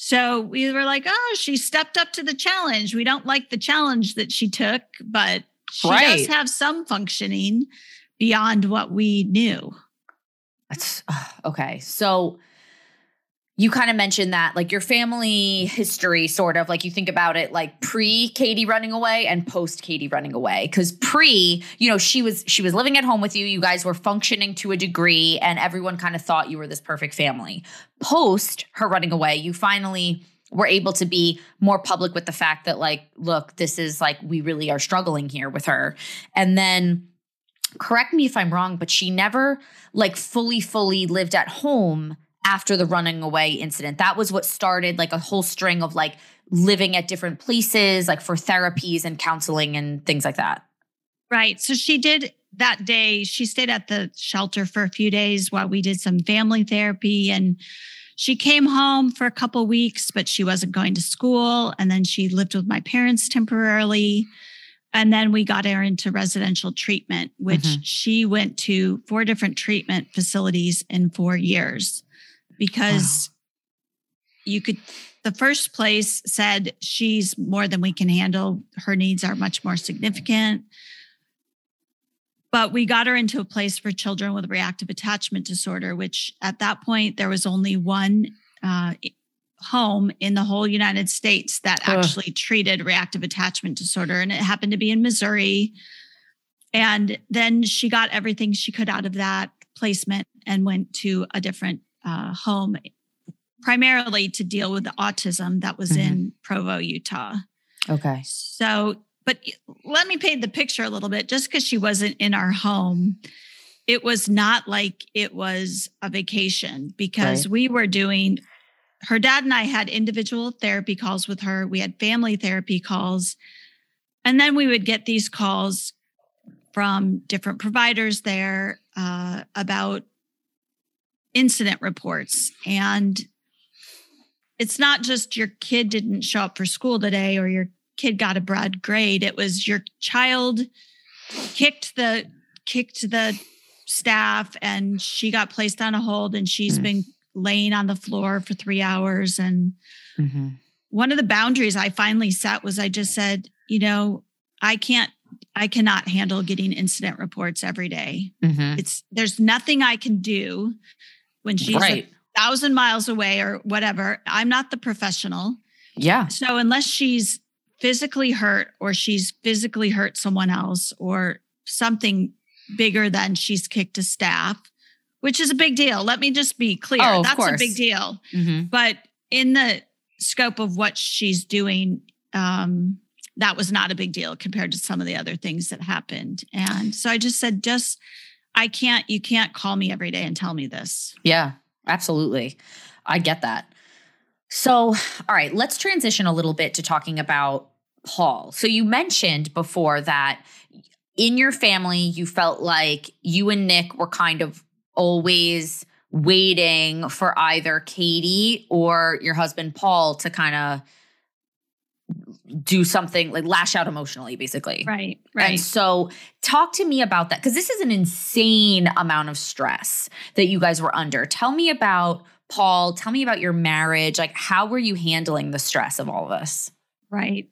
so we were like, oh, she stepped up to the challenge. We don't like the challenge that she took, but she right. does have some functioning beyond what we knew. That's okay. So you kind of mentioned that like your family history sort of like you think about it like pre Katie running away and post Katie running away. Cuz pre you know she was she was living at home with you you guys were functioning to a degree and everyone kind of thought you were this perfect family. Post her running away you finally were able to be more public with the fact that like look this is like we really are struggling here with her. And then correct me if i'm wrong but she never like fully fully lived at home after the running away incident. That was what started like a whole string of like living at different places, like for therapies and counseling and things like that. Right. So she did that day, she stayed at the shelter for a few days while we did some family therapy and she came home for a couple weeks but she wasn't going to school and then she lived with my parents temporarily and then we got her into residential treatment which mm-hmm. she went to four different treatment facilities in 4 years because wow. you could the first place said she's more than we can handle her needs are much more significant but we got her into a place for children with reactive attachment disorder which at that point there was only one uh, home in the whole united states that Ugh. actually treated reactive attachment disorder and it happened to be in missouri and then she got everything she could out of that placement and went to a different uh, home primarily to deal with the autism that was mm-hmm. in Provo, Utah. Okay. So, but let me paint the picture a little bit. Just because she wasn't in our home, it was not like it was a vacation because right. we were doing, her dad and I had individual therapy calls with her, we had family therapy calls. And then we would get these calls from different providers there uh, about incident reports. And it's not just your kid didn't show up for school today or your kid got a bad grade. It was your child kicked the kicked the staff and she got placed on a hold and she's mm-hmm. been laying on the floor for three hours. And mm-hmm. one of the boundaries I finally set was I just said, you know, I can't I cannot handle getting incident reports every day. Mm-hmm. It's there's nothing I can do when she's right. a thousand miles away or whatever. I'm not the professional. Yeah. So unless she's physically hurt or she's physically hurt someone else or something bigger than she's kicked a staff, which is a big deal. Let me just be clear. Oh, That's course. a big deal. Mm-hmm. But in the scope of what she's doing, um, that was not a big deal compared to some of the other things that happened. And so I just said, just I can't, you can't call me every day and tell me this. Yeah, absolutely. I get that. So, all right, let's transition a little bit to talking about Paul. So, you mentioned before that in your family, you felt like you and Nick were kind of always waiting for either Katie or your husband Paul to kind of do something like lash out emotionally basically. Right right. and so talk to me about that because this is an insane amount of stress that you guys were under. Tell me about paul. Tell me about your marriage. Like how were you handling the stress of all of this? Right.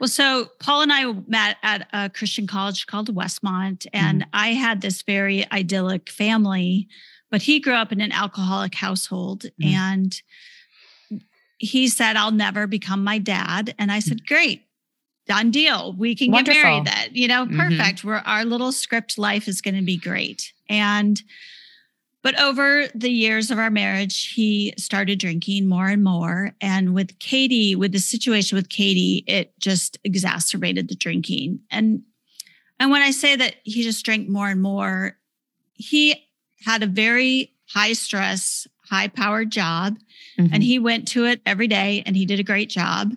Well so paul and i met at a christian college called westmont and mm-hmm. i had this very idyllic family but he grew up in an alcoholic household mm-hmm. and he said, I'll never become my dad. And I said, Great. done deal. We can Wonderful. get married that, you know, mm-hmm. perfect. Mm-hmm. We're our little script life is going to be great. And but over the years of our marriage, he started drinking more and more. And with Katie, with the situation with Katie, it just exacerbated the drinking. And and when I say that he just drank more and more, he had a very high stress, high powered job. Mm-hmm. And he went to it every day and he did a great job.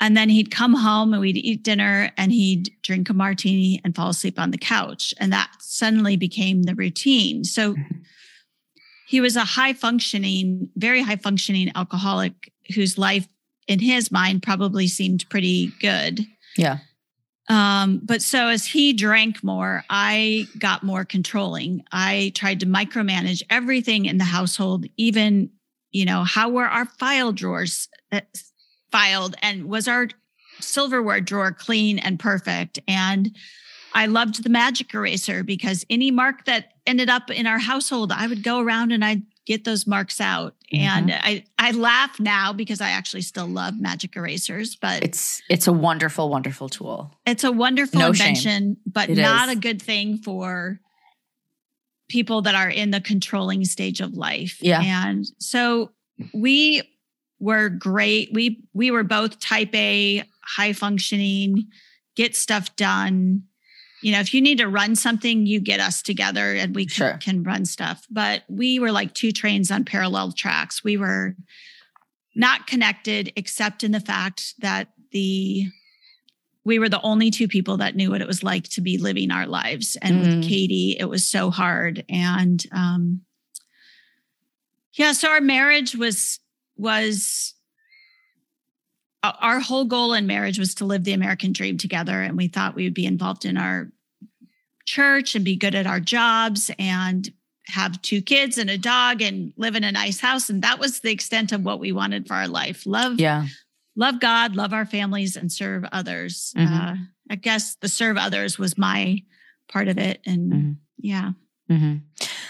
And then he'd come home and we'd eat dinner and he'd drink a martini and fall asleep on the couch. And that suddenly became the routine. So mm-hmm. he was a high functioning, very high functioning alcoholic whose life in his mind probably seemed pretty good. Yeah. Um, but so as he drank more, I got more controlling. I tried to micromanage everything in the household, even, you know, how were our file drawers uh, filed and was our silverware drawer clean and perfect? And I loved the magic eraser because any mark that ended up in our household, I would go around and I'd get those marks out. Mm-hmm. And I I laugh now because I actually still love magic erasers, but it's it's a wonderful, wonderful tool. It's a wonderful no invention, shame. but it not is. a good thing for people that are in the controlling stage of life. Yeah. And so we were great. We we were both type A, high functioning, get stuff done you know, if you need to run something, you get us together and we sure. can, can run stuff. But we were like two trains on parallel tracks. We were not connected except in the fact that the we were the only two people that knew what it was like to be living our lives. And mm. with Katie, it was so hard. And um yeah, so our marriage was was our whole goal in marriage was to live the American dream together. And we thought we would be involved in our church and be good at our jobs and have two kids and a dog and live in a nice house. And that was the extent of what we wanted for our life. Love, yeah. love God, love our families, and serve others. Mm-hmm. Uh, I guess the serve others was my part of it. And mm-hmm. yeah. Mm-hmm.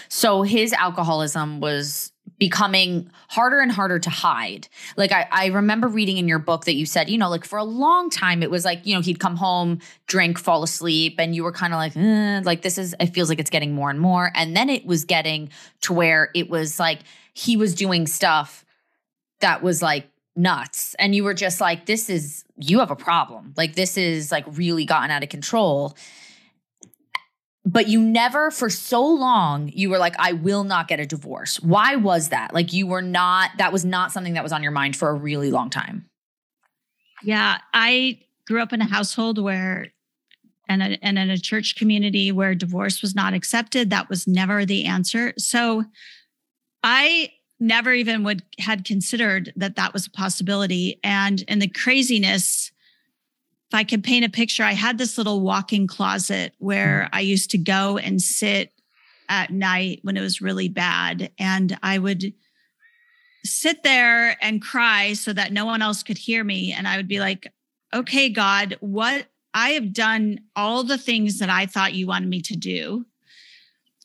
So his alcoholism was becoming harder and harder to hide. Like I, I remember reading in your book that you said, you know, like for a long time it was like, you know, he'd come home, drink, fall asleep, and you were kind of like, eh, like this is it feels like it's getting more and more. And then it was getting to where it was like he was doing stuff that was like nuts. And you were just like, this is you have a problem. Like this is like really gotten out of control but you never for so long you were like i will not get a divorce. Why was that? Like you were not that was not something that was on your mind for a really long time. Yeah i grew up in a household where and, a, and in a church community where divorce was not accepted. That was never the answer. So i never even would had considered that that was a possibility. And in the craziness if I could paint a picture, I had this little walk-in closet where mm. I used to go and sit at night when it was really bad. And I would sit there and cry so that no one else could hear me. And I would be like, okay, God, what I have done all the things that I thought you wanted me to do.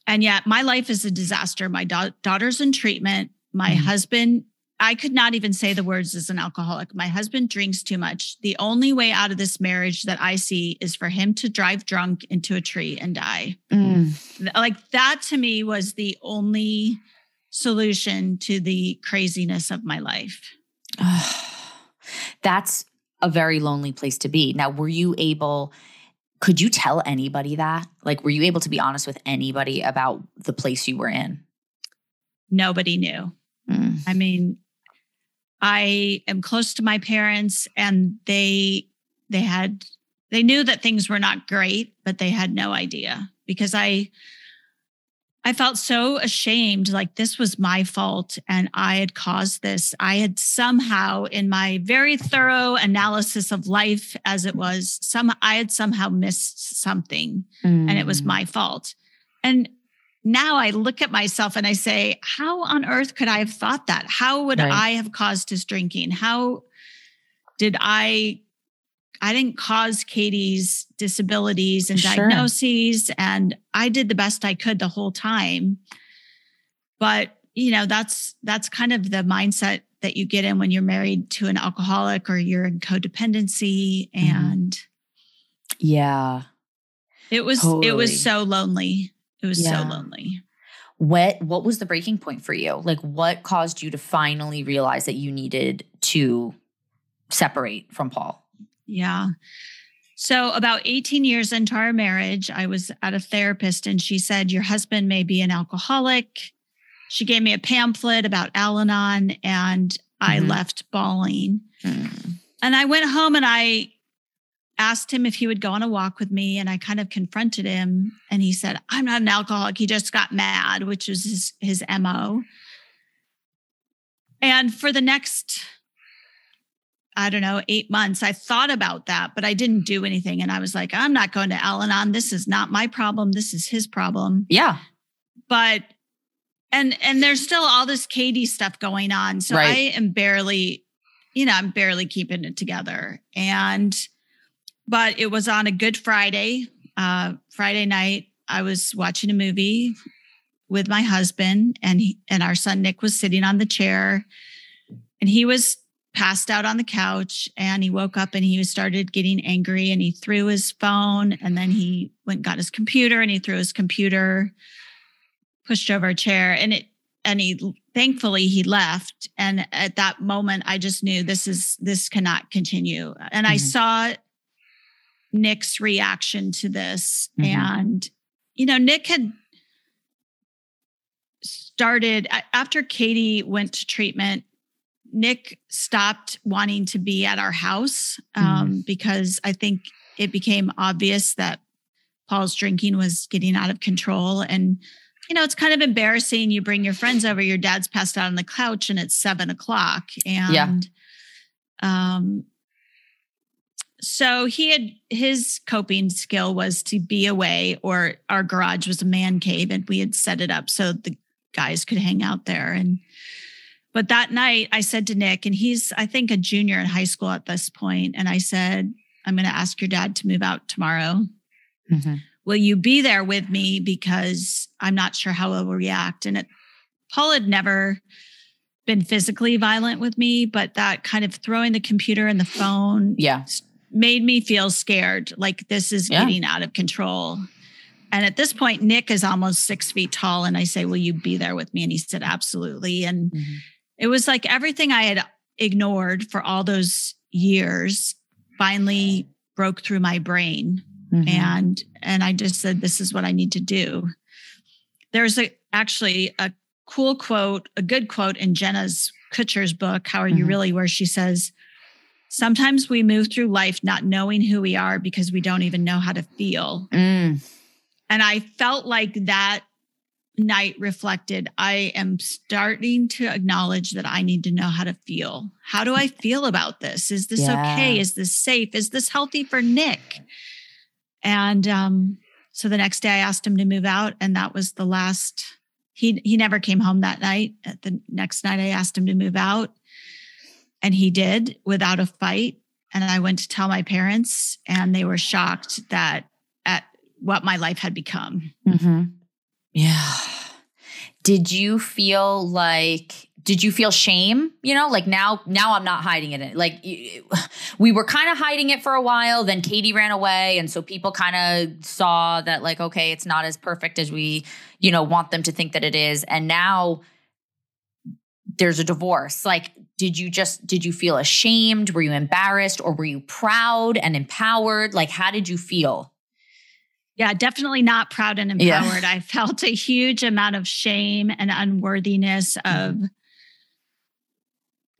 And yet my life is a disaster. My da- daughter's in treatment. My mm-hmm. husband I could not even say the words as an alcoholic. My husband drinks too much. The only way out of this marriage that I see is for him to drive drunk into a tree and die. Mm. Like that to me was the only solution to the craziness of my life. That's a very lonely place to be. Now, were you able? Could you tell anybody that? Like, were you able to be honest with anybody about the place you were in? Nobody knew. Mm. I mean, I am close to my parents and they they had they knew that things were not great, but they had no idea because I I felt so ashamed like this was my fault and I had caused this. I had somehow in my very thorough analysis of life as it was some I had somehow missed something mm. and it was mm. my fault. And now I look at myself and I say, how on earth could I have thought that? How would right. I have caused his drinking? How did I? I didn't cause Katie's disabilities and sure. diagnoses, and I did the best I could the whole time. But you know, that's that's kind of the mindset that you get in when you're married to an alcoholic or you're in codependency Mm-hmm. and Yeah. it was it was so lonely it was Yeah. so lonely What what was the breaking point for you? Like what caused you to finally realize that you needed to separate from Paul? yeah so about 18 years into our marriage i was at a therapist and she said your husband may be an alcoholic she gave me a pamphlet about al-anon and i Mhm. left bawling Mm. And I went home and I asked him if he would go on a walk with me. And I kind of confronted him. And he said, I'm not an alcoholic. He just got mad, which was his, his MO. And for the next, I don't know, eight months, I thought about that, but I didn't do anything. And I was like, I'm not going to Al Anon. This is not my problem. This is his problem Yeah. but and and there's still all this Katie stuff going on. So Right. I am barely, you know, I'm barely keeping it together. And but it was on a good Friday, uh Friday night. I was watching a movie with my husband and he, and our son Nick was sitting on the chair and he was passed out on the couch and he woke up and he started getting angry and he threw his phone and then he went and got his computer and he threw his computer pushed over a chair and it and he thankfully he left and at that moment i just knew this is this cannot continue and i Mhm. saw nick's reaction to this Mhm. and you know nick had started after katie went to treatment nick stopped wanting to be at our house um, because i think it became obvious that paul's drinking was getting out of control and you know, it's kind of embarrassing. You bring your friends over, your dad's passed out on the couch and it's seven o'clock. And um so he had his coping skill was to be away, or our garage was a man cave and we had set it up so the guys could hang out there. And but that night I said to Nick, and he's I think a junior in high school at this point, and I said, I'm gonna ask your dad to move out tomorrow Mhm. will you be there with me because i'm not sure how he'll react and it, paul had never been physically violent with me but that kind of throwing the computer and the phone Yeah. Made me feel scared like this is Yeah. getting out of control and at this point nick is almost six feet tall and i say will you be there with me and he said absolutely and Mhm. it was like everything i had ignored for all those years finally broke through my brain Mhm. and and i just said this is what i need to do there's a actually a cool quote a good quote in jenna's kutcher's book how are you Mhm. really where she says sometimes we move through life not knowing who we are because we don't even know how to feel. Mm. and i felt like that night reflected i am starting to acknowledge that i need to know how to feel. How do i feel about this? Is this okay? Is this safe? Is this healthy for nick? And um, so the next day I asked him to move out, and that was the last. He he never came home that night. At the next night, I asked him to move out, and he did without a fight. And I went to tell my parents, and they were shocked that at what my life had become. hmm Yeah. Did you feel like did you feel shame? You know, like now now I'm not hiding it. Like we were kind of hiding it for a while, then Katie ran away and so people kind of saw that like okay, it's not as perfect as we, you know, want them to think that it is. And now there's a divorce. Like did you just did you feel ashamed? Were you embarrassed or were you proud and empowered? Like how did you feel? Yeah, definitely not proud and Yeah. empowered. I felt a huge amount of shame and unworthiness of,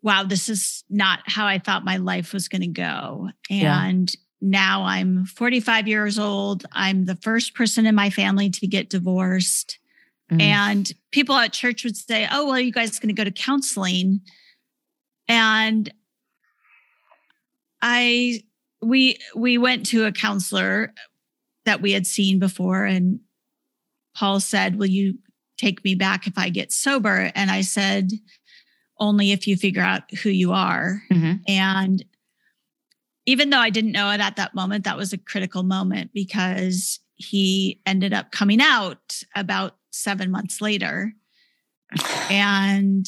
wow, this is not how I thought my life was going to go. Yeah. And now I'm 45 years old. I'm the first person in my family to get divorced. Mm. And people at church would say, Oh, well, are you guys going to go to counseling? And I, we, we went to a counselor that we had seen before. And Paul said, Will you take me back if I get sober? And I said, Only if you figure out who you are. Mhm. And even though I didn't know it at that moment, that was a critical moment because he ended up coming out about seven months later. And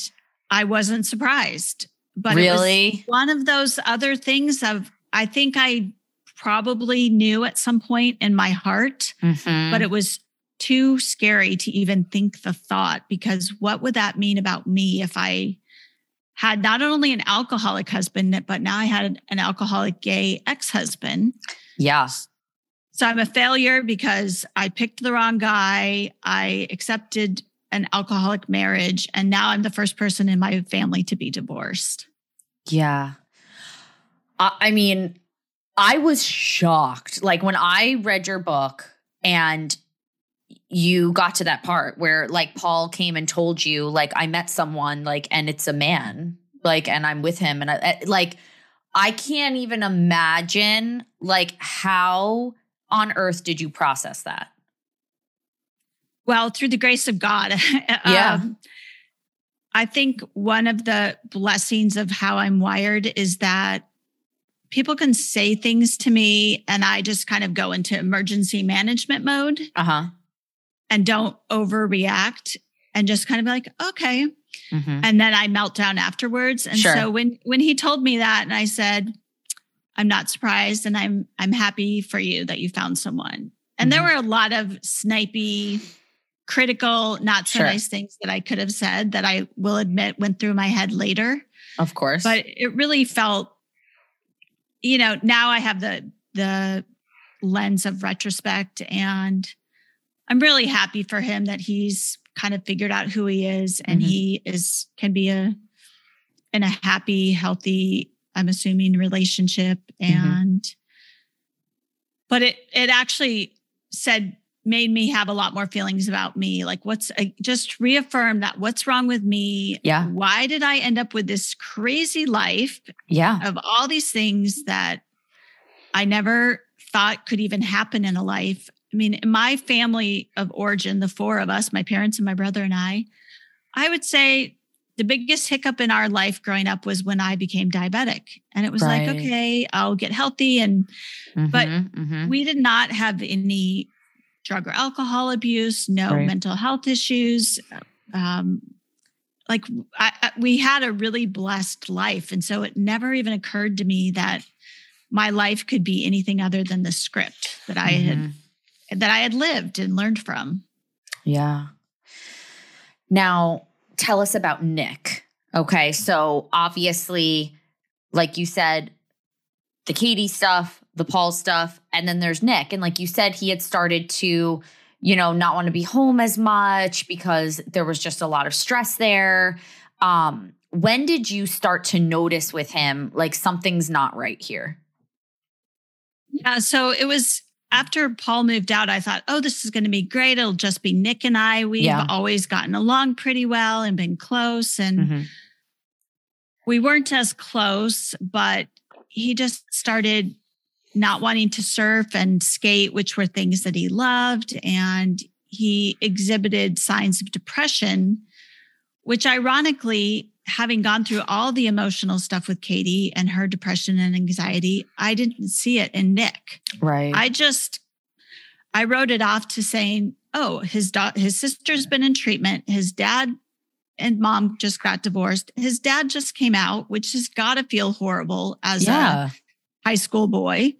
I wasn't surprised. But really, one of those other things of I think I probably knew at some point in my heart, mm-hmm. but it was too scary to even think the thought because what would that mean about me if I had not only an alcoholic husband, but now I had an alcoholic gay ex husband? Yeah. So I'm a failure because I picked the wrong guy. I accepted an alcoholic marriage, and now I'm the first person in my family to be divorced. Yeah. I mean, I was shocked. Like when I read your book and you got to that part where like Paul came and told you like I met someone like and it's a man like and I'm with him and I, eh, like I can't even imagine like how on earth did you process that? Well, through the grace of God. yeah. Um, I think one of the blessings of how I'm wired is that people can say things to me and I just kind of go into emergency management mode. Uh-huh. And don't overreact and just kind of be like, okay. Mm-hmm. And then I melt down afterwards. And sure. so when when he told me that and I said, I'm not surprised and I'm I'm happy for you that you found someone. And mm-hmm. there were a lot of snipey, critical, not so sure. nice things that I could have said that I will admit went through my head later. Of course. But it really felt you know, now I have the the lens of retrospect and I'm really happy for him that he's kind of figured out who he is and mm-hmm. he is can be a in a happy, healthy, I'm assuming relationship mm-hmm. and mm-hmm. but it it actually said made me have a lot more feelings about me like what's uh, just reaffirm that what's wrong with me yeah why did i end up with this crazy life yeah of all these things that i never thought could even happen in a life i mean my family of origin the four of us my parents and my brother and i i would say the biggest hiccup in our life growing up was when I became diabetic. And it was right. like, okay, I'll get healthy. And, mm-hmm, but mm-hmm. we did not have any drug or alcohol abuse, no right. mental health issues. Um, like I, I, we had a really blessed life. And so it never even occurred to me that my life could be anything other than the script that I mm-hmm. had that I had lived and learned from. Yeah. Now, tell us about Nick. Okay. So obviously, like you said, the Katie stuff, the Paul stuff, and then there's Nick. And like you said, he had started to, you know, not want to be home as much because there was just a lot of stress there. Um, when did you start to notice with him like something's not right here? Yeah, so it was after Paul moved out, I thought, oh, this is going to be great. It'll just be Nick and I. We've yeah. always gotten along pretty well and been close. And mm-hmm. we weren't as close, but he just started not wanting to surf and skate, which were things that he loved. And he exhibited signs of depression, which ironically, having gone through all the emotional stuff with Katie and her depression and anxiety, I didn't see it in Nick. Right. I just, I wrote it off to saying, oh, his da- his sister's been in treatment. His dad and mom just got divorced. His dad just came out, which has got to feel horrible as yeah. a high school boy.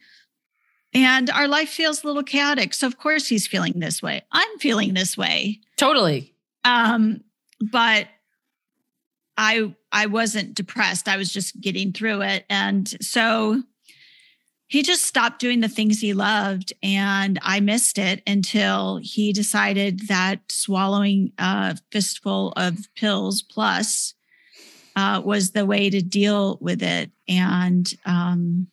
And our life feels a little chaotic. So of course he's feeling this way. I'm feeling this way. Totally. Um, but I I wasn't depressed. I was just getting through it. And so he just stopped doing the things he loved and I missed it until he decided that swallowing a fistful of pills plus uh, was the way to deal with it. And um,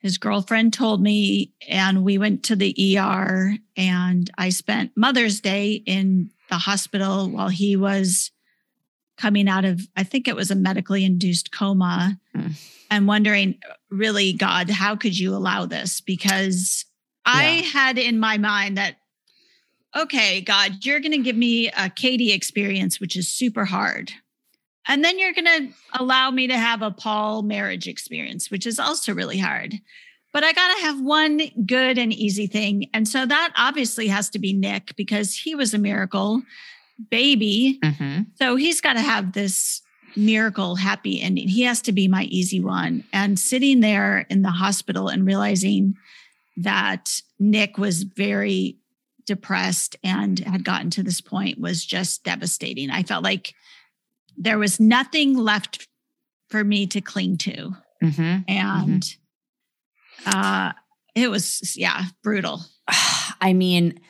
his girlfriend told me, and we went to the ER, and I spent Mother's Day in the hospital while he was coming out of, I think it was a medically induced coma, mm. and wondering, really, God, how could you allow this? Because yeah. I had in my mind that, okay, God, you're going to give me a Katie experience, which is super hard. And then you're going to allow me to have a Paul marriage experience, which is also really hard. But I got to have one good and easy thing. And so that obviously has to be Nick because he was a miracle baby. Mm-hmm. So he's got to have this miracle happy ending. He has to be my easy one. And sitting there in the hospital and realizing that Nick was very depressed and had gotten to this point was just devastating. I felt like there was nothing left for me to cling to. Mm-hmm. And uh it was yeah, brutal. I mean,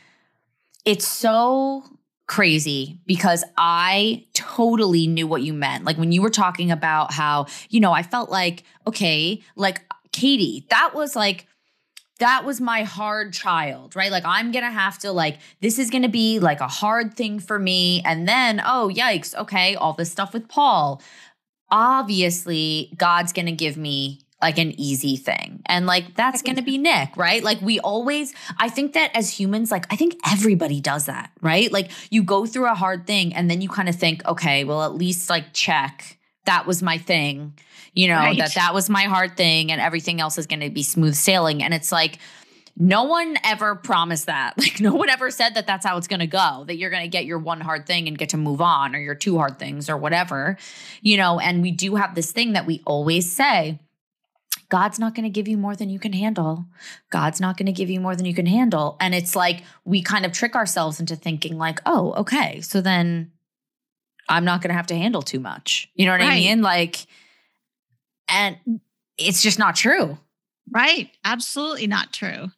it's so crazy because I totally knew what you meant. Like when you were talking about how, you know, I felt like, okay, like Katie, that was like, that was my hard child, right? Like I'm going to have to like this is going to be like a hard thing for me and then oh yikes, okay, all this stuff with Paul. Obviously, God's going to give me like an easy thing. And like that's going to be Nick, right? Like we always I think that as humans like I think everybody does that, right? Like you go through a hard thing and then you kind of think, okay, well at least like check that was my thing. You know, right. that that was my hard thing and everything else is going to be smooth sailing and it's like no one ever promised that. Like, no one ever said that that's how it's going to go, that you're going to get your one hard thing and get to move on or your two hard things or whatever, you know. And we do have this thing that we always say God's not going to give you more than you can handle. God's not going to give you more than you can handle. And it's like we kind of trick ourselves into thinking, like, oh, okay, so then I'm not going to have to handle too much. You know what right. I mean? Like, and it's just not true. Right. Absolutely not true.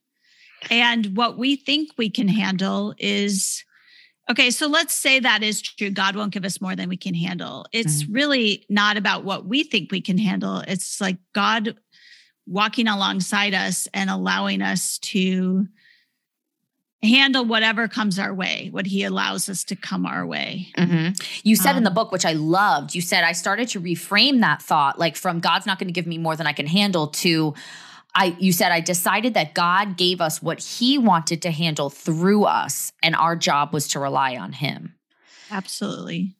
And what we think we can handle is okay. So let's say that is true. God won't give us more than we can handle. It's mm-hmm. really not about what we think we can handle. It's like God walking alongside us and allowing us to handle whatever comes our way, what he allows us to come our way. Mm-hmm. You said um, in the um, book, which I loved, you said, I started to reframe that thought, like from God's not going to give me more than I can handle to, I, you said, I decided that God gave us what he wanted to handle through us, and our job was to rely on him. Absolutely.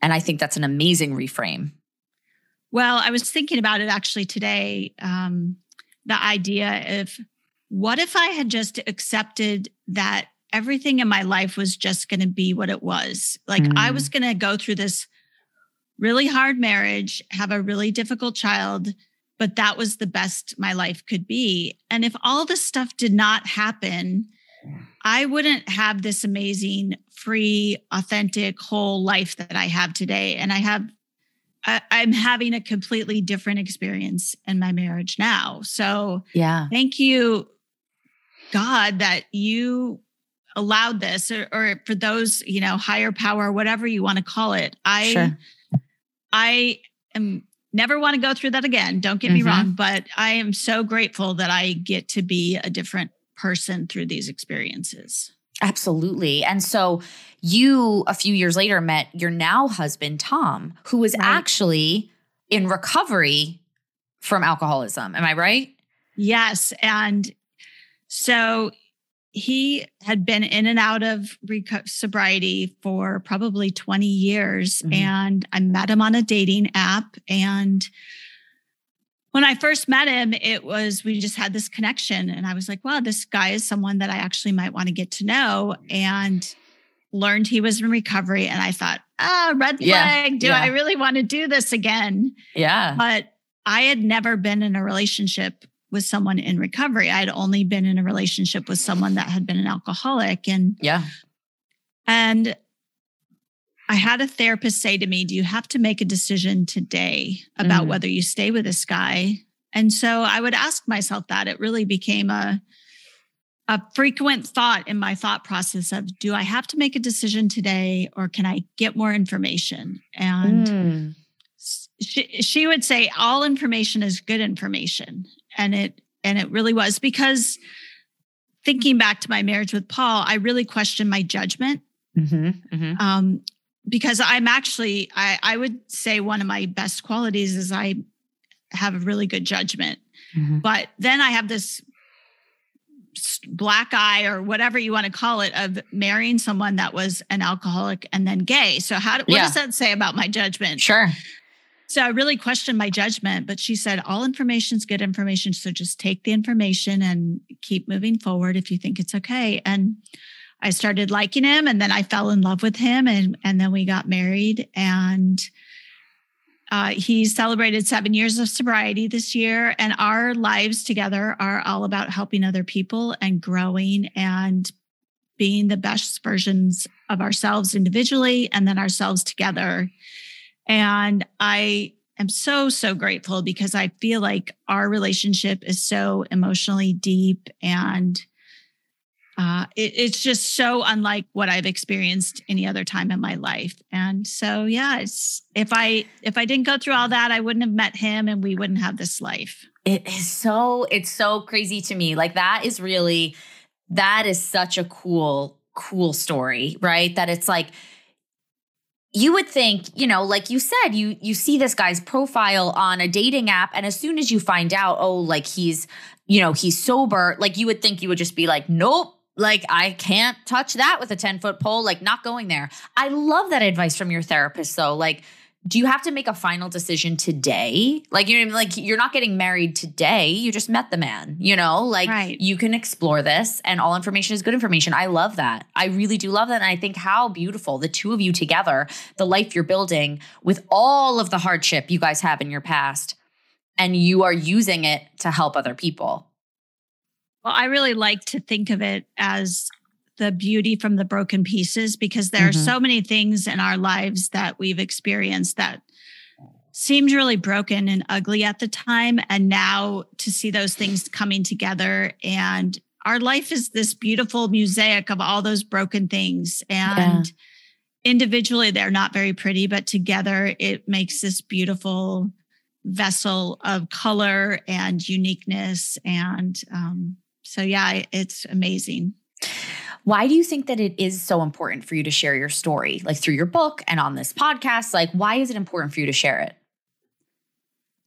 And I think that's an amazing reframe. Well, I was thinking about it actually today. Um, the idea of what if I had just accepted that everything in my life was just going to be what it was? Like mm. I was mm. going to go through this really hard marriage, have a really difficult child, but that was the best my life could be. And if all this stuff did not happen, I wouldn't have this amazing, free, authentic, whole life that I have today. And I have I, am having a completely different experience in my marriage now. So, yeah, thank you, God, that you allowed this, or, or for those, you know, higher power, whatever you want to call it. I, sure. I am never want to go through that again. Don't get mm-hmm. me wrong, but I am so grateful that I get to be a different person through these experiences. Absolutely. And so you, a few years later, met your now husband, Tom, who was right. actually in recovery from alcoholism. Am I right? Yes. And so he had been in and out of sobriety for probably 20 years. Mm-hmm. And I met him on a dating app. And when I first met him, it was we just had this connection, and I was like, "Wow, this guy is someone that I actually might want to get to know." And learned he was in recovery, and I thought, "Ah, red flag. Yeah, do yeah. I really want to do this again?" Yeah. But I had never been in a relationship with someone in recovery. I had only been in a relationship with someone that had been an alcoholic, and yeah, and I had a therapist say to me, Do you have to make a decision today about mm. whether you stay with this guy? And so I would ask myself that. It really became a, a frequent thought in my thought process of do I have to make a decision today or can I get more information? And mm. she, she would say all information is good information. And it and it really was because thinking back to my marriage with Paul, I really questioned my judgment. Mm-hmm, mm-hmm. Um, because I'm actually, I, I would say one of my best qualities is I have a really good judgment. Mm-hmm. But then I have this black eye or whatever you want to call it of marrying someone that was an alcoholic and then gay. So how do, what yeah. does that say about my judgment? Sure. So I really questioned my judgment, but she said all information is good information. So just take the information and keep moving forward if you think it's okay. And I started liking him and then I fell in love with him and and then we got married and uh, he celebrated seven years of sobriety this year, and our lives together are all about helping other people and growing and being the best versions of ourselves individually and then ourselves together. And I am so, so grateful because I feel like our relationship is so emotionally deep and uh, it, it's just so unlike what I've experienced any other time in my life. And so, yeah, it's, if I if I didn't go through all that, I wouldn't have met him, and we wouldn't have this life. It is so it's so crazy to me. Like that is really that is such a cool cool story, right? That it's like you would think, you know, like you said, you you see this guy's profile on a dating app and as soon as you find out, oh, like he's, you know, he's sober, like you would think you would just be like, "Nope, like, I can't touch that with a 10 foot pole, like, not going there. I love that advice from your therapist, though. Like, do you have to make a final decision today? Like, you know, like you're not getting married today. You just met the man, you know, like right. you can explore this and all information is good information. I love that. I really do love that. And I think how beautiful the two of you together, the life you're building with all of the hardship you guys have in your past, and you are using it to help other people. Well, I really like to think of it as the beauty from the broken pieces because there mm-hmm. are so many things in our lives that we've experienced that seemed really broken and ugly at the time. And now to see those things coming together and our life is this beautiful mosaic of all those broken things. And yeah. individually, they're not very pretty, but together it makes this beautiful vessel of color and uniqueness and um, so, yeah, it's amazing. Why do you think that it is so important for you to share your story, like through your book and on this podcast? Like, why is it important for you to share it?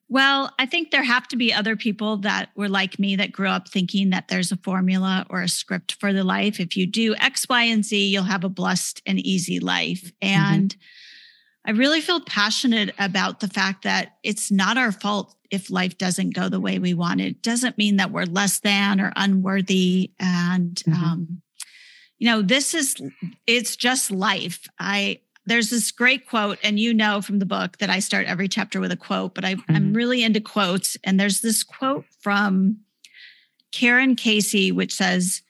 Well, I think there have to be other people that were like me that grew up thinking that there's a formula or a script for the life. If you do X, Y, and Z, you'll have a blessed and easy life. Mm-hmm. And mm-hmm. I really feel passionate about the fact that it's not our fault if life doesn't go the way we want. It doesn't mean that we're less than or unworthy. And, mm-hmm. um, you know, this is, it's just life. I, there's this great quote, and you know from the book that I start every chapter with a quote, but I, mm-hmm. I'm really into quotes. And there's this quote from Karen Casey, which says,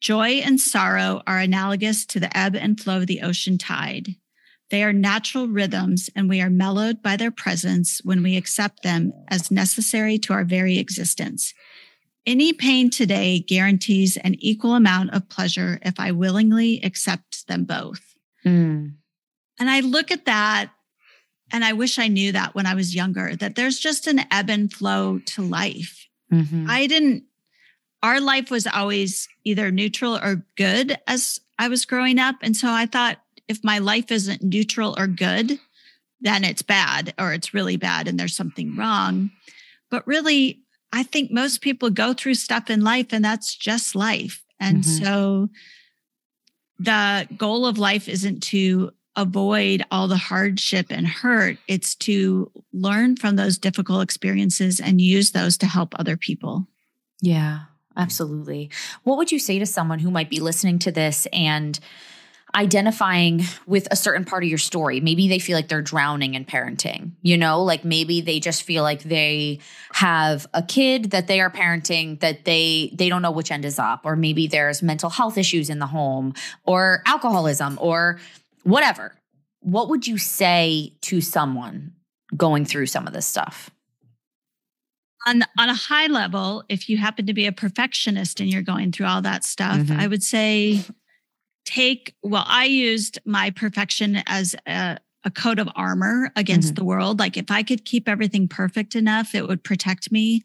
Joy and sorrow are analogous to the ebb and flow of the ocean tide. They are natural rhythms, and we are mellowed by their presence when we accept them as necessary to our very existence. Any pain today guarantees an equal amount of pleasure if I willingly accept them both. Mm. And I look at that and I wish I knew that when I was younger, that there's just an ebb and flow to life. Mm-hmm. I didn't, our life was always either neutral or good as I was growing up. And so I thought, if my life isn't neutral or good, then it's bad or it's really bad and there's something wrong. But really, I think most people go through stuff in life and that's just life. And mm-hmm. so the goal of life isn't to avoid all the hardship and hurt, it's to learn from those difficult experiences and use those to help other people. Yeah, absolutely. What would you say to someone who might be listening to this and identifying with a certain part of your story. Maybe they feel like they're drowning in parenting, you know, like maybe they just feel like they have a kid that they are parenting that they they don't know which end is up or maybe there's mental health issues in the home or alcoholism or whatever. What would you say to someone going through some of this stuff? on on a high level if you happen to be a perfectionist and you're going through all that stuff mm-hmm. i would say take well i used my perfection as a, a coat of armor against mm-hmm. the world like if i could keep everything perfect enough it would protect me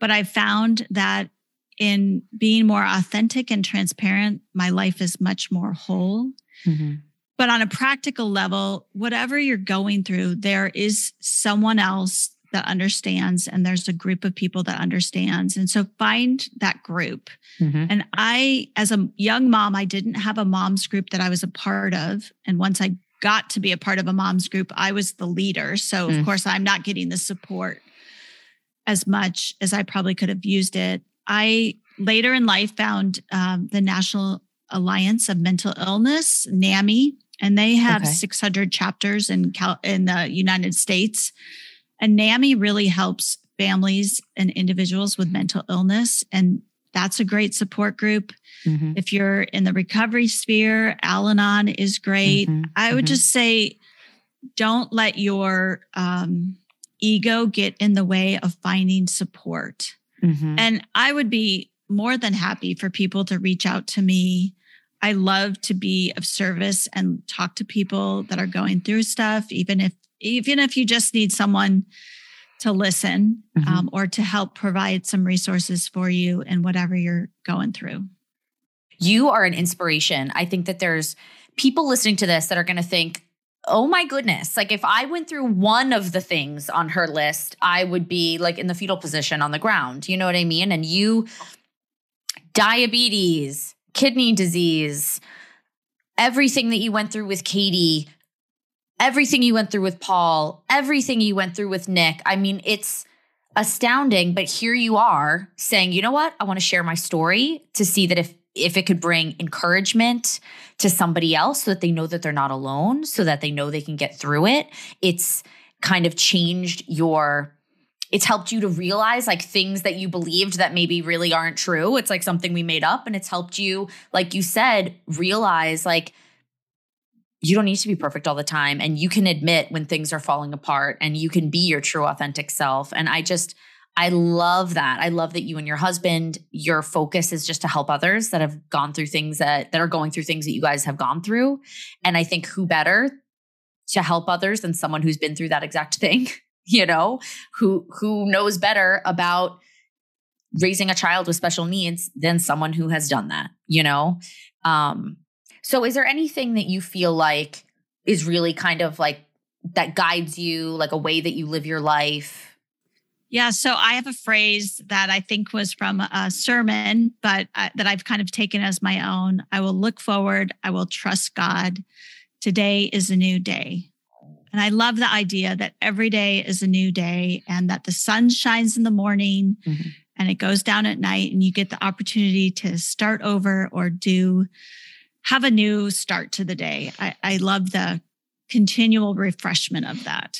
but i found that in being more authentic and transparent my life is much more whole mm-hmm. but on a practical level whatever you're going through there is someone else that understands and there's a group of people that understands and so find that group mm-hmm. and i as a young mom i didn't have a mom's group that i was a part of and once i got to be a part of a mom's group i was the leader so mm. of course i'm not getting the support as much as i probably could have used it i later in life found um, the national Alliance of Mental Illness, NAMI, and they have Okay. 600 chapters in Cal- in the United States. And NAMI really helps families and individuals with mental illness, and that's a great support group. Mhm. If you're in the recovery sphere, Al-Anon is great. Mhm. I would Mhm. just say, don't let your um, ego get in the way of finding support. Mhm. And I would be more than happy for people to reach out to me. I love to be of service and talk to people that are going through stuff, even if even if you just need someone to listen Mhm. um, or to help provide some resources for you in whatever you're going through. you are an inspiration. I think that there's people listening to this that are going to think, oh my goodness, like if I went through one of the things on her list, I would be like in the fetal position on the ground. You know what I mean? And you, diabetes, kidney disease, everything that you went through with Katie, everything you went through with Paul, everything you went through with Nick. I mean, it's astounding, but here you are saying, you know what? I want to share my story to see that if if it could bring encouragement to somebody else so that they know that they're not alone, so that they know they can get through it. It's kind of changed your it's helped you to realize like things that you believed that maybe really aren't true. It's like something we made up and it's helped you like you said realize like you don't need to be perfect all the time and you can admit when things are falling apart and you can be your true authentic self and I just I love that. I love that you and your husband, your focus is just to help others that have gone through things that that are going through things that you guys have gone through. And I think who better to help others than someone who's been through that exact thing, you know, who who knows better about raising a child with special needs than someone who has done that, you know? Um so is there anything that you feel like is really kind of like that guides you, like a way that you live your life? Yeah, so I have a phrase that I think was from a sermon, but uh, that I've kind of taken as my own. I will look forward, I will trust God. Today is a new day. And I love the idea that every day is a new day and that the sun shines in the morning Mhm. and it goes down at night, and you get the opportunity to start over or do have a new start to the day. I, I love the continual refreshment of that.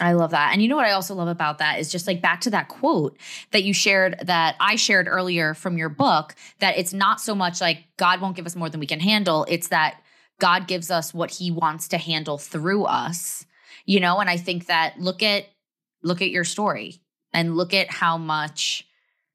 I love that. And you know what I also love about that is just like back to that quote that you shared that I shared earlier from your book that it's not so much like God won't give us more than we can handle. It's that God gives us what he wants to handle through us. You know, and I think that look at look at your story and look at how much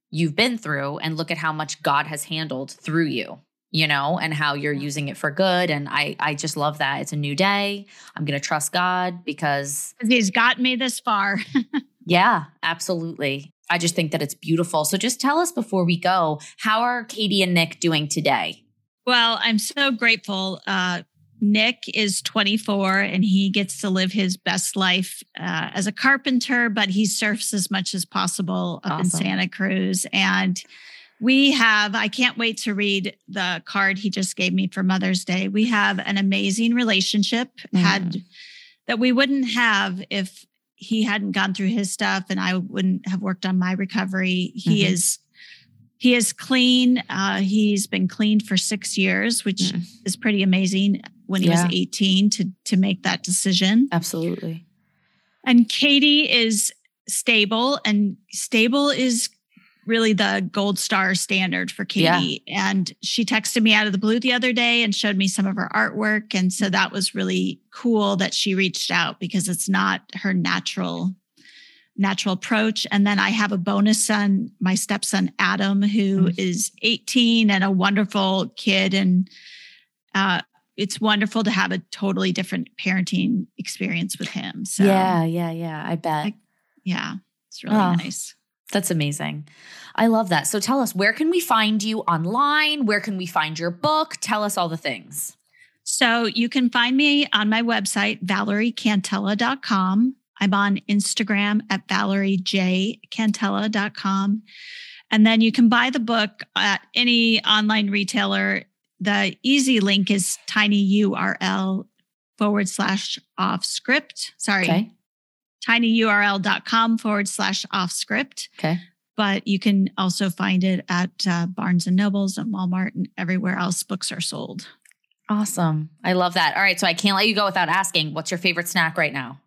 you've been through and look at how much God has handled through you. You know, and how you're using it for good. And I I just love that. It's a new day. I'm gonna trust God because He's got me this far. yeah, absolutely. I just think that it's beautiful. So just tell us before we go, how are Katie and Nick doing today? Well, I'm so grateful. Uh, Nick is 24 and he gets to live his best life uh, as a carpenter, but he surfs as much as possible up in Santa Cruz. And we have, I can't wait to read the card he just gave me for Mother's Day. We have an amazing relationship, had that we wouldn't have if he hadn't gone through his stuff and I wouldn't have worked on my recovery. He Mhm. is he is clean. Uh, he's been clean for six years, which Mm. is pretty amazing when he Yeah. was 18 to to make that decision. Absolutely. And Katie is stable, and stable is really the gold star standard for Yeah. Katie. And she texted me out of the blue the other day and showed me some of her artwork. And so that was really cool that she reached out because it's not her natural natural approach and then i have a bonus son my stepson adam who is Mm. 18 and a wonderful kid and uh, it's wonderful to have a totally different parenting experience with him so yeah, yeah, yeah. I bet. I- yeah it's really Oh. nice That's amazing. I love that. So tell us, where can we find you online? Where can we find your book? Tell us all the things. So you can find me on my website, valeriecantella.com. I'm on Instagram at valeriejcantella.com. And then you can buy the book at any online retailer. The easy link is tinyurl forward slash off script. Sorry, Okay. tinyurl.com forward slash off script. Okay. but you can also find it at uh, Barnes and Nobles and Walmart and everywhere else books are sold. Awesome. I love that. All right. So I can't let you go without asking what's your favorite snack right now?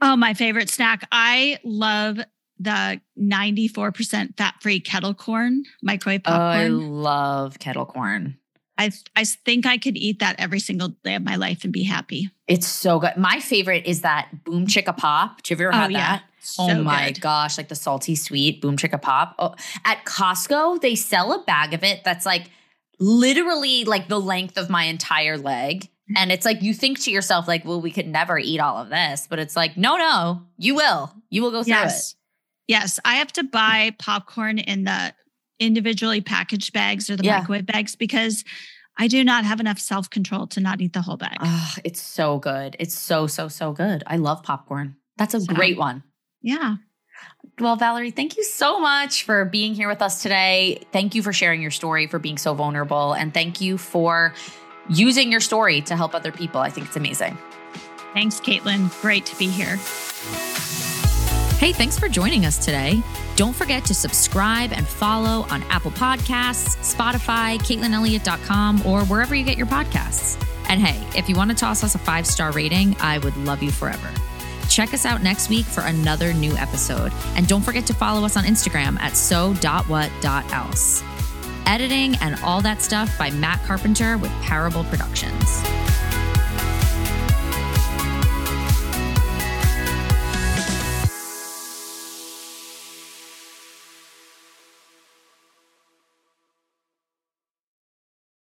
Oh, my favorite snack. I love the 94% fat free kettle corn, microwave popcorn. Oh, I love kettle corn. I, I think I could eat that every single day of my life and be happy. It's so good. My favorite is that Boom Chicka Pop. Have you ever oh, had yeah. that? So oh my good. gosh, like the salty sweet Boom Chicka Pop. Oh, at Costco, they sell a bag of it that's like literally like the length of my entire leg. Mm-hmm. And it's like you think to yourself, like, well, we could never eat all of this. But it's like, no, no, you will. You will go through yes. it. Yes. I have to buy popcorn in the individually packaged bags or the yeah. microwave bags because I do not have enough self control to not eat the whole bag. Oh, it's so good. It's so, so, so good. I love popcorn. That's a so, great one. Yeah. Well, Valerie, thank you so much for being here with us today. Thank you for sharing your story, for being so vulnerable, and thank you for using your story to help other people. I think it's amazing. Thanks, Caitlin. Great to be here. Hey, thanks for joining us today. Don't forget to subscribe and follow on Apple Podcasts, Spotify, CaitlinElliott.com, or wherever you get your podcasts. And hey, if you want to toss us a five star rating, I would love you forever. Check us out next week for another new episode. And don't forget to follow us on Instagram at so.what.else. Editing and all that stuff by Matt Carpenter with Parable Productions.